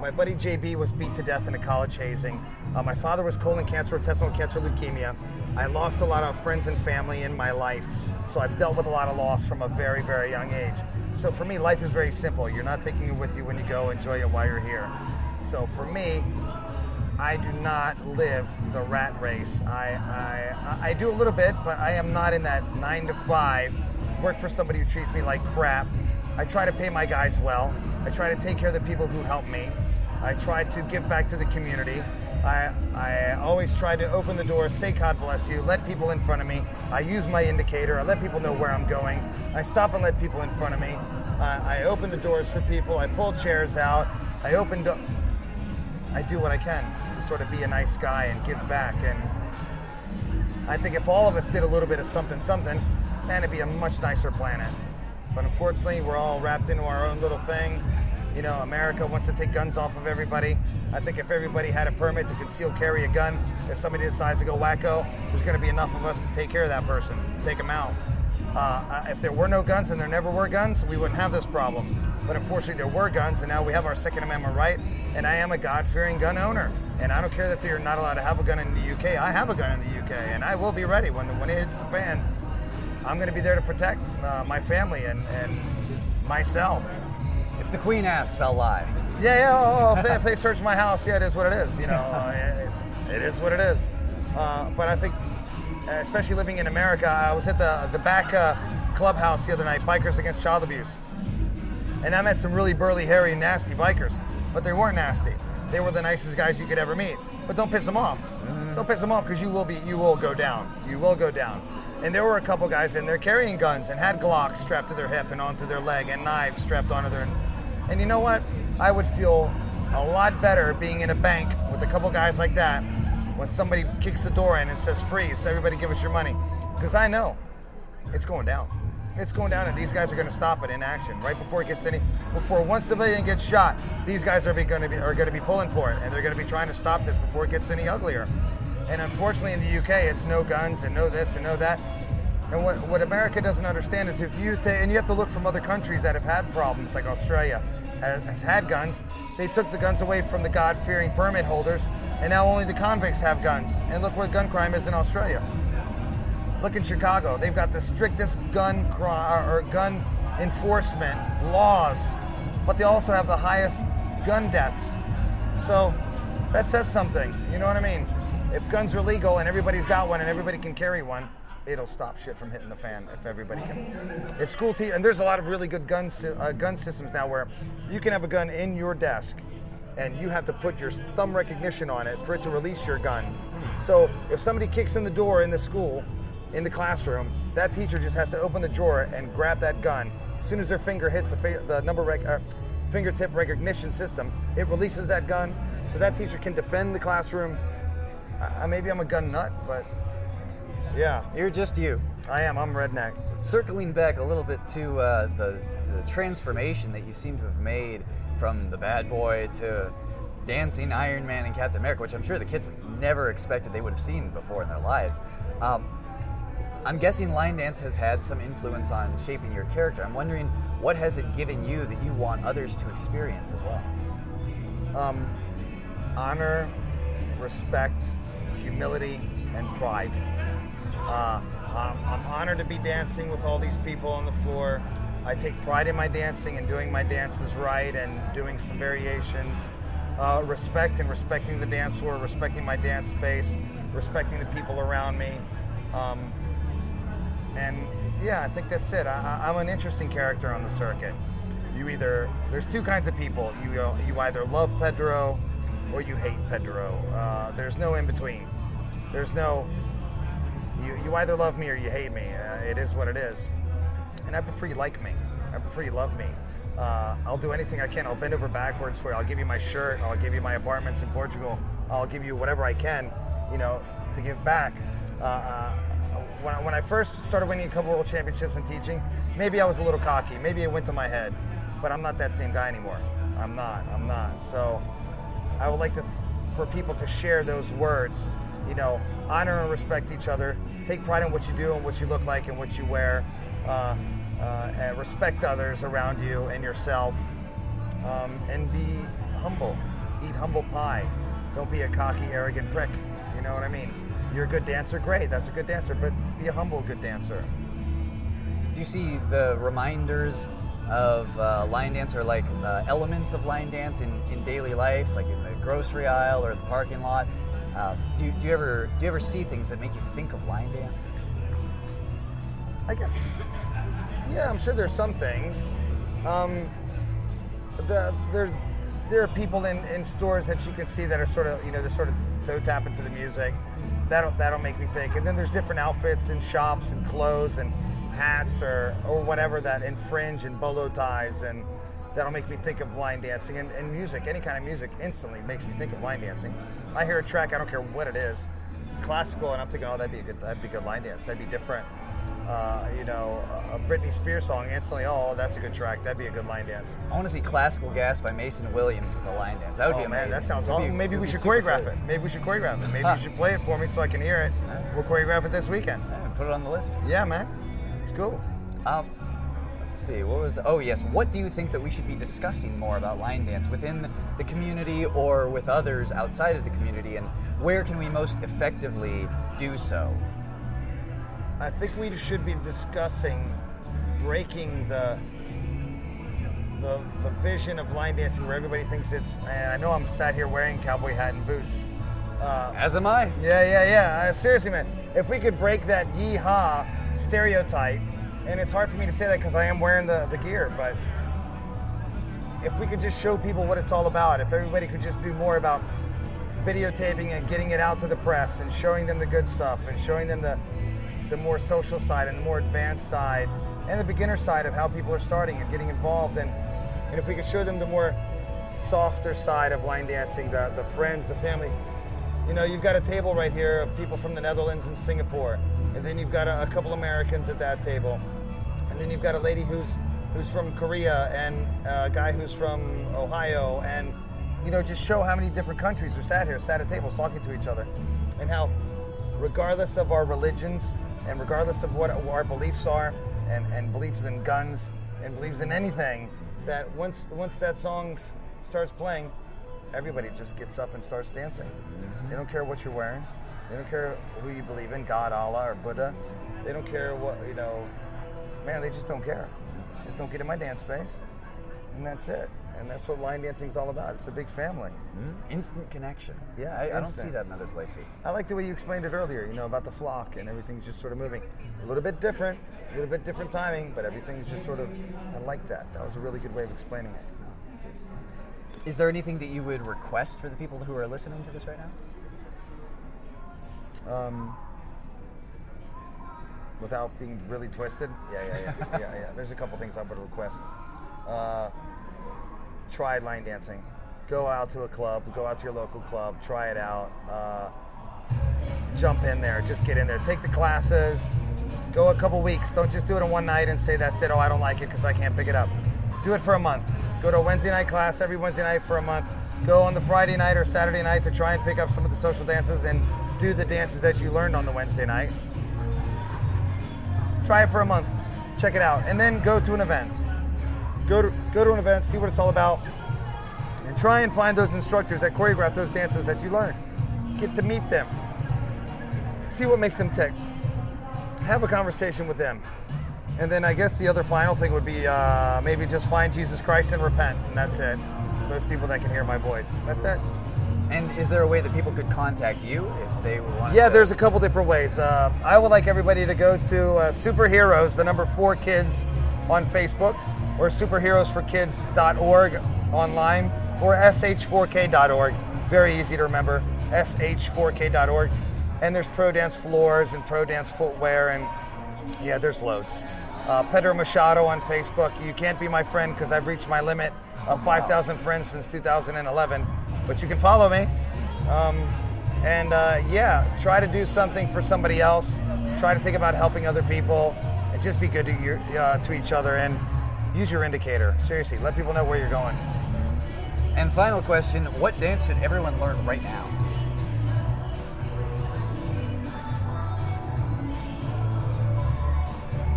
My buddy JB was beat to death in a college hazing. Uh, my father was colon cancer, intestinal cancer, leukemia. I lost a lot of friends and family in my life. So I've dealt with a lot of loss from a very, very young age. So for me, life is very simple. You're not taking it with you when you go. Enjoy it while you're here. So for me, I do not live the rat race. I, I, I do a little bit, but I am not in that nine to five, work for somebody who treats me like crap. I try to pay my guys well. I try to take care of the people who help me. I try to give back to the community. I, I always try to open the door, say God bless you, let people in front of me. I use my indicator, I let people know where I'm going. I stop and let people in front of me. Uh, I open the doors for people, I pull chairs out, I open do- I do what I can to sort of be a nice guy and give back. And I think if all of us did a little bit of something, something, man, it'd be a much nicer planet. But unfortunately, we're all wrapped into our own little thing. You know, America wants to take guns off of everybody. I think if everybody had a permit to conceal carry a gun, if somebody decides to go wacko, there's going to be enough of us to take care of that person, to take them out. Uh, if there were no guns and there never were guns, we wouldn't have this problem. But unfortunately, there were guns, and now we have our Second Amendment right. And I am a God-fearing gun owner. And I don't care that they're not allowed to have a gun in the UK. I have a gun in the UK, and I will be ready when when it hits the fan. I'm going to be there to protect uh, my family and, and myself. If the Queen asks, I'll lie. Yeah, yeah. Oh, oh, if, they, if they search my house, yeah, it is what it is. You know, uh, it, it is what it is. Uh, but I think, uh, especially living in America, I was at the the back uh, clubhouse the other night, Bikers Against Child Abuse, and I met some really burly, hairy, nasty bikers. But they weren't nasty. They were the nicest guys you could ever meet. But don't piss them off. Mm. Don't piss them off because you will be, you will go down. You will go down. And there were a couple guys in there carrying guns and had Glocks strapped to their hip and onto their leg and knives strapped onto their. And you know what? I would feel a lot better being in a bank with a couple guys like that when somebody kicks the door in and says freeze, everybody give us your money. Because I know it's going down. It's going down, and these guys are going to stop it in action right before it gets any. Before one civilian gets shot, these guys are going to be are going to be pulling for it, and they're going to be trying to stop this before it gets any uglier. And unfortunately, in the UK, it's no guns and no this and no that. And what, what America doesn't understand is if you and you have to look from other countries that have had problems, like Australia has, has had guns. They took the guns away from the God-fearing permit holders, and now only the convicts have guns. And look where gun crime is in Australia. Look in Chicago; they've got the strictest gun crime or gun enforcement laws, but they also have the highest gun deaths. So that says something. You know what I mean? If guns are legal and everybody's got one and everybody can carry one, it'll stop shit from hitting the fan. If everybody can, if school te- and there's a lot of really good gun uh, gun systems now where you can have a gun in your desk, and you have to put your thumb recognition on it for it to release your gun. So if somebody kicks in the door in the school, in the classroom, that teacher just has to open the drawer and grab that gun. As soon as their finger hits the, fa- the number rec- uh, fingertip recognition system, it releases that gun, so that teacher can defend the classroom. Maybe I'm a gun nut, but yeah, You're just you. I am. I'm redneck. Circling back a little bit to uh, the, the transformation that you seem to have made from the bad boy to dancing Iron Man and Captain America, which I'm sure the kids never expected they would have seen before in their lives. Um, I'm guessing line dance has had some influence on shaping your character. I'm wondering what has it given you that you want others to experience as well? um, honor, respect, humility, and pride. Uh, I'm, I'm honored to be dancing with all these people on the floor. I take pride in my dancing and doing my dances right and doing some variations. Uh, respect and respecting the dance floor, respecting my dance space, respecting the people around me. Um, and yeah, I think that's it. I, I'm an interesting character on the circuit. You either there's two kinds of people. You uh, you either love Pedro or you hate Pedro. Uh, there's no in between. There's no you you either love me or you hate me. Uh, it is what it is. And I prefer you like me. I prefer you love me. Uh, I'll do anything I can. I'll bend over backwards for you. I'll give you my shirt. I'll give you my apartments in Portugal. I'll give you whatever I can, you know, to give back. Uh, uh, when, I, when I first started winning a couple world championships and teaching, maybe I was a little cocky. Maybe it went to my head. But I'm not that same guy anymore. I'm not. I'm not. So I would like to, for people to share those words. You know, honor and respect each other. Take pride in what you do and what you look like and what you wear. Uh, uh, and respect others around you and yourself. Um, and be humble. Eat humble pie. Don't be a cocky, arrogant prick. You know what I mean? You're a good dancer, great. That's a good dancer. But be a humble, good dancer. Do you see the reminders of uh, line dance or like uh, elements of line dance in, in daily life, like in the grocery aisle or the parking lot? Uh, do, do you ever do you ever see things that make you think of line dance? I guess. Yeah, I'm sure there's some things. Um, the there there are people in, in stores that you can see that are sort of you know they're sort of toe tapping to the music. That'll that'll make me think. And then there's different outfits and shops and clothes and hats or or whatever that infringe and bolo ties and that'll make me think of line dancing and, and music. Any kind of music instantly makes me think of line dancing. I hear a track, I don't care what it is, classical, and I'm thinking, oh, that'd be a good that'd be a good line dance. That'd be different. Uh, you know, a Britney Spears song instantly, oh, that's a good track. That'd be a good line dance. I want to see "Classical Gas" by Mason Williams with a line dance. That would be oh amazing. man, that sounds awesome. be- Maybe we should choreograph it. Maybe we should choreograph it. Maybe Huh. you should play it for me so I can hear it. We'll choreograph it this weekend. Yeah, put it on the list. Yeah, man. It's cool. Um, let's see, what was? Oh yes, what do you think that we should be discussing more about line dance within the community or with others outside of the community, and where can we most effectively do so? I think we should be discussing breaking the the, the vision of line dancing where everybody thinks it's. And I know I'm sat here wearing cowboy hat and boots. Uh, As am I. yeah, yeah, yeah. Uh, seriously, man. If we could break that yeehaw stereotype, and it's hard for me to say that because I am wearing the, the gear, but if we could just show people what it's all about, if everybody could just do more about videotaping and getting it out to the press and showing them the good stuff and showing them the the more social side and the more advanced side and the beginner side of how people are starting and getting involved. And and if we could show them the more softer side of line dancing, the the friends, the family. You know, you've got a table right here of people from the Netherlands and Singapore, and then you've got a, a couple Americans at that table, and then you've got a lady who's who's from Korea and a guy who's from Ohio, and you know, just show how many different countries are sat here, sat at tables talking to each other, and how, regardless of our religions and regardless of what our beliefs are, and, and beliefs in guns and beliefs in anything, that once once that song starts playing, everybody just gets up and starts dancing. They don't care what you're wearing. They don't care who you believe in, God, Allah, or Buddha. They don't care what you know. Man, they just don't care. Just don't get in my dance space, and that's it. And that's what line dancing is all about. It's a big family. Instant connection. Yeah, I, I don't see that in other places. I like the way you explained it earlier. You know about the flock and everything's just sort of moving. A little bit different, a little bit different timing, but everything's just sort of. I like that. That was a really good way of explaining it. Is there anything that you would request for the people who are listening to this right now? Um, without being really twisted. Yeah, yeah, yeah, yeah, yeah. There's a couple things I would request. Uh, try line dancing. Go out to a club. Go out to your local club. Try it out. Uh, jump in there. Just get in there. Take the classes. Go a couple weeks. Don't just do it in one night and say that's it. Oh, I don't like it because I can't pick it up. Do it for a month. Go to a Wednesday night class every Wednesday night for a month. Go on the Friday night or Saturday night to try and pick up some of the social dances and do the dances that you learned on the Wednesday night. Try it for a month. Check it out. And then go to an event. Go to go to an event, see what it's all about, and try and find those instructors that choreograph those dances that you learn. Get to meet them. See what makes them tick. Have a conversation with them. And then I guess the other final thing would be uh, maybe just find Jesus Christ and repent, and that's it. Those people that can hear my voice. That's it. And is there a way that people could contact you if they want? Yeah, there's a couple different ways. Uh, I would like everybody to go to uh, Superheroes, the number four kids on Facebook, or superheroesforkids.org online, or sh4k.org. Very easy to remember, sh4k.org. And there's pro dance floors and pro dance footwear, and yeah, there's loads. Uh, Pedro Machado on Facebook. You can't be my friend because I've reached my limit of 5,000 friends since 2011, but you can follow me. Um, and uh, yeah, try to do something for somebody else. Try to think about helping other people, and just be good to your, uh, to each other. And use your indicator. Seriously, let people know where you're going. And final question: What dance should everyone learn right now?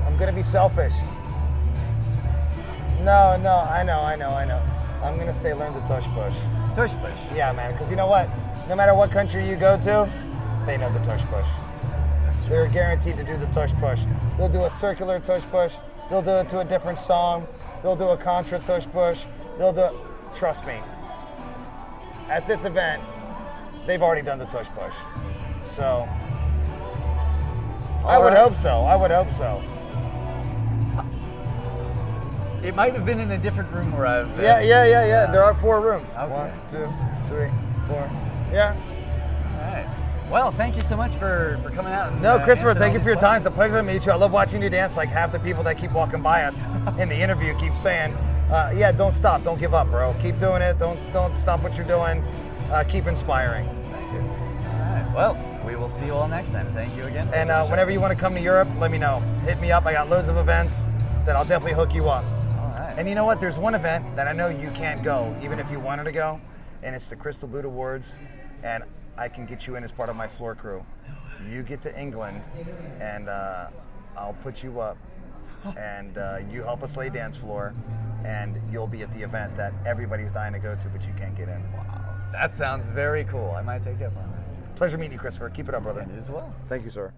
I'm gonna be selfish. No, no, I know, I know, I know. I'm gonna say learn the tush push. Tush push. Yeah, man, because you know what? No matter what country you go to, they know the tush push. They're guaranteed to do the tush push. They'll do a circular tush push. They'll do it to a different song. They'll do a contra tush push. They'll do. Trust me. At this event, they've already done the tush push. So. I would right. hope so. I would hope so. It might have been in a different room where I've. uh, Yeah, yeah, yeah, yeah. There are four rooms. Okay. One, two, three, four. Yeah. All right. Well, thank you so much for, for coming out. And, No, uh, Christopher, thank you for your time. It's a pleasure to meet you. I love watching you dance. Like half the people that keep walking by us in the interview keep saying, uh, "Yeah, don't stop, don't give up, bro. Keep doing it. Don't don't stop what you're doing. Uh, keep inspiring." Thank you. All right. Well, we will see you all next time. Thank you again. And uh, whenever you want to come to Europe, let me know. Hit me up. I got loads of events that I'll definitely hook you up. All right. And you know what? There's one event that I know you can't go, even if you wanted to go, and it's the Crystal Boot Awards, and I can get you in as part of my floor crew. You get to England, and uh, I'll put you up and uh, you help us lay dance floor, and you'll be at the event that everybody's dying to go to, but you can't get in. Wow, that sounds very cool. I might take you up on that. Pleasure meeting you, Christopher. Keep it up, brother. And you as well. Thank you, sir.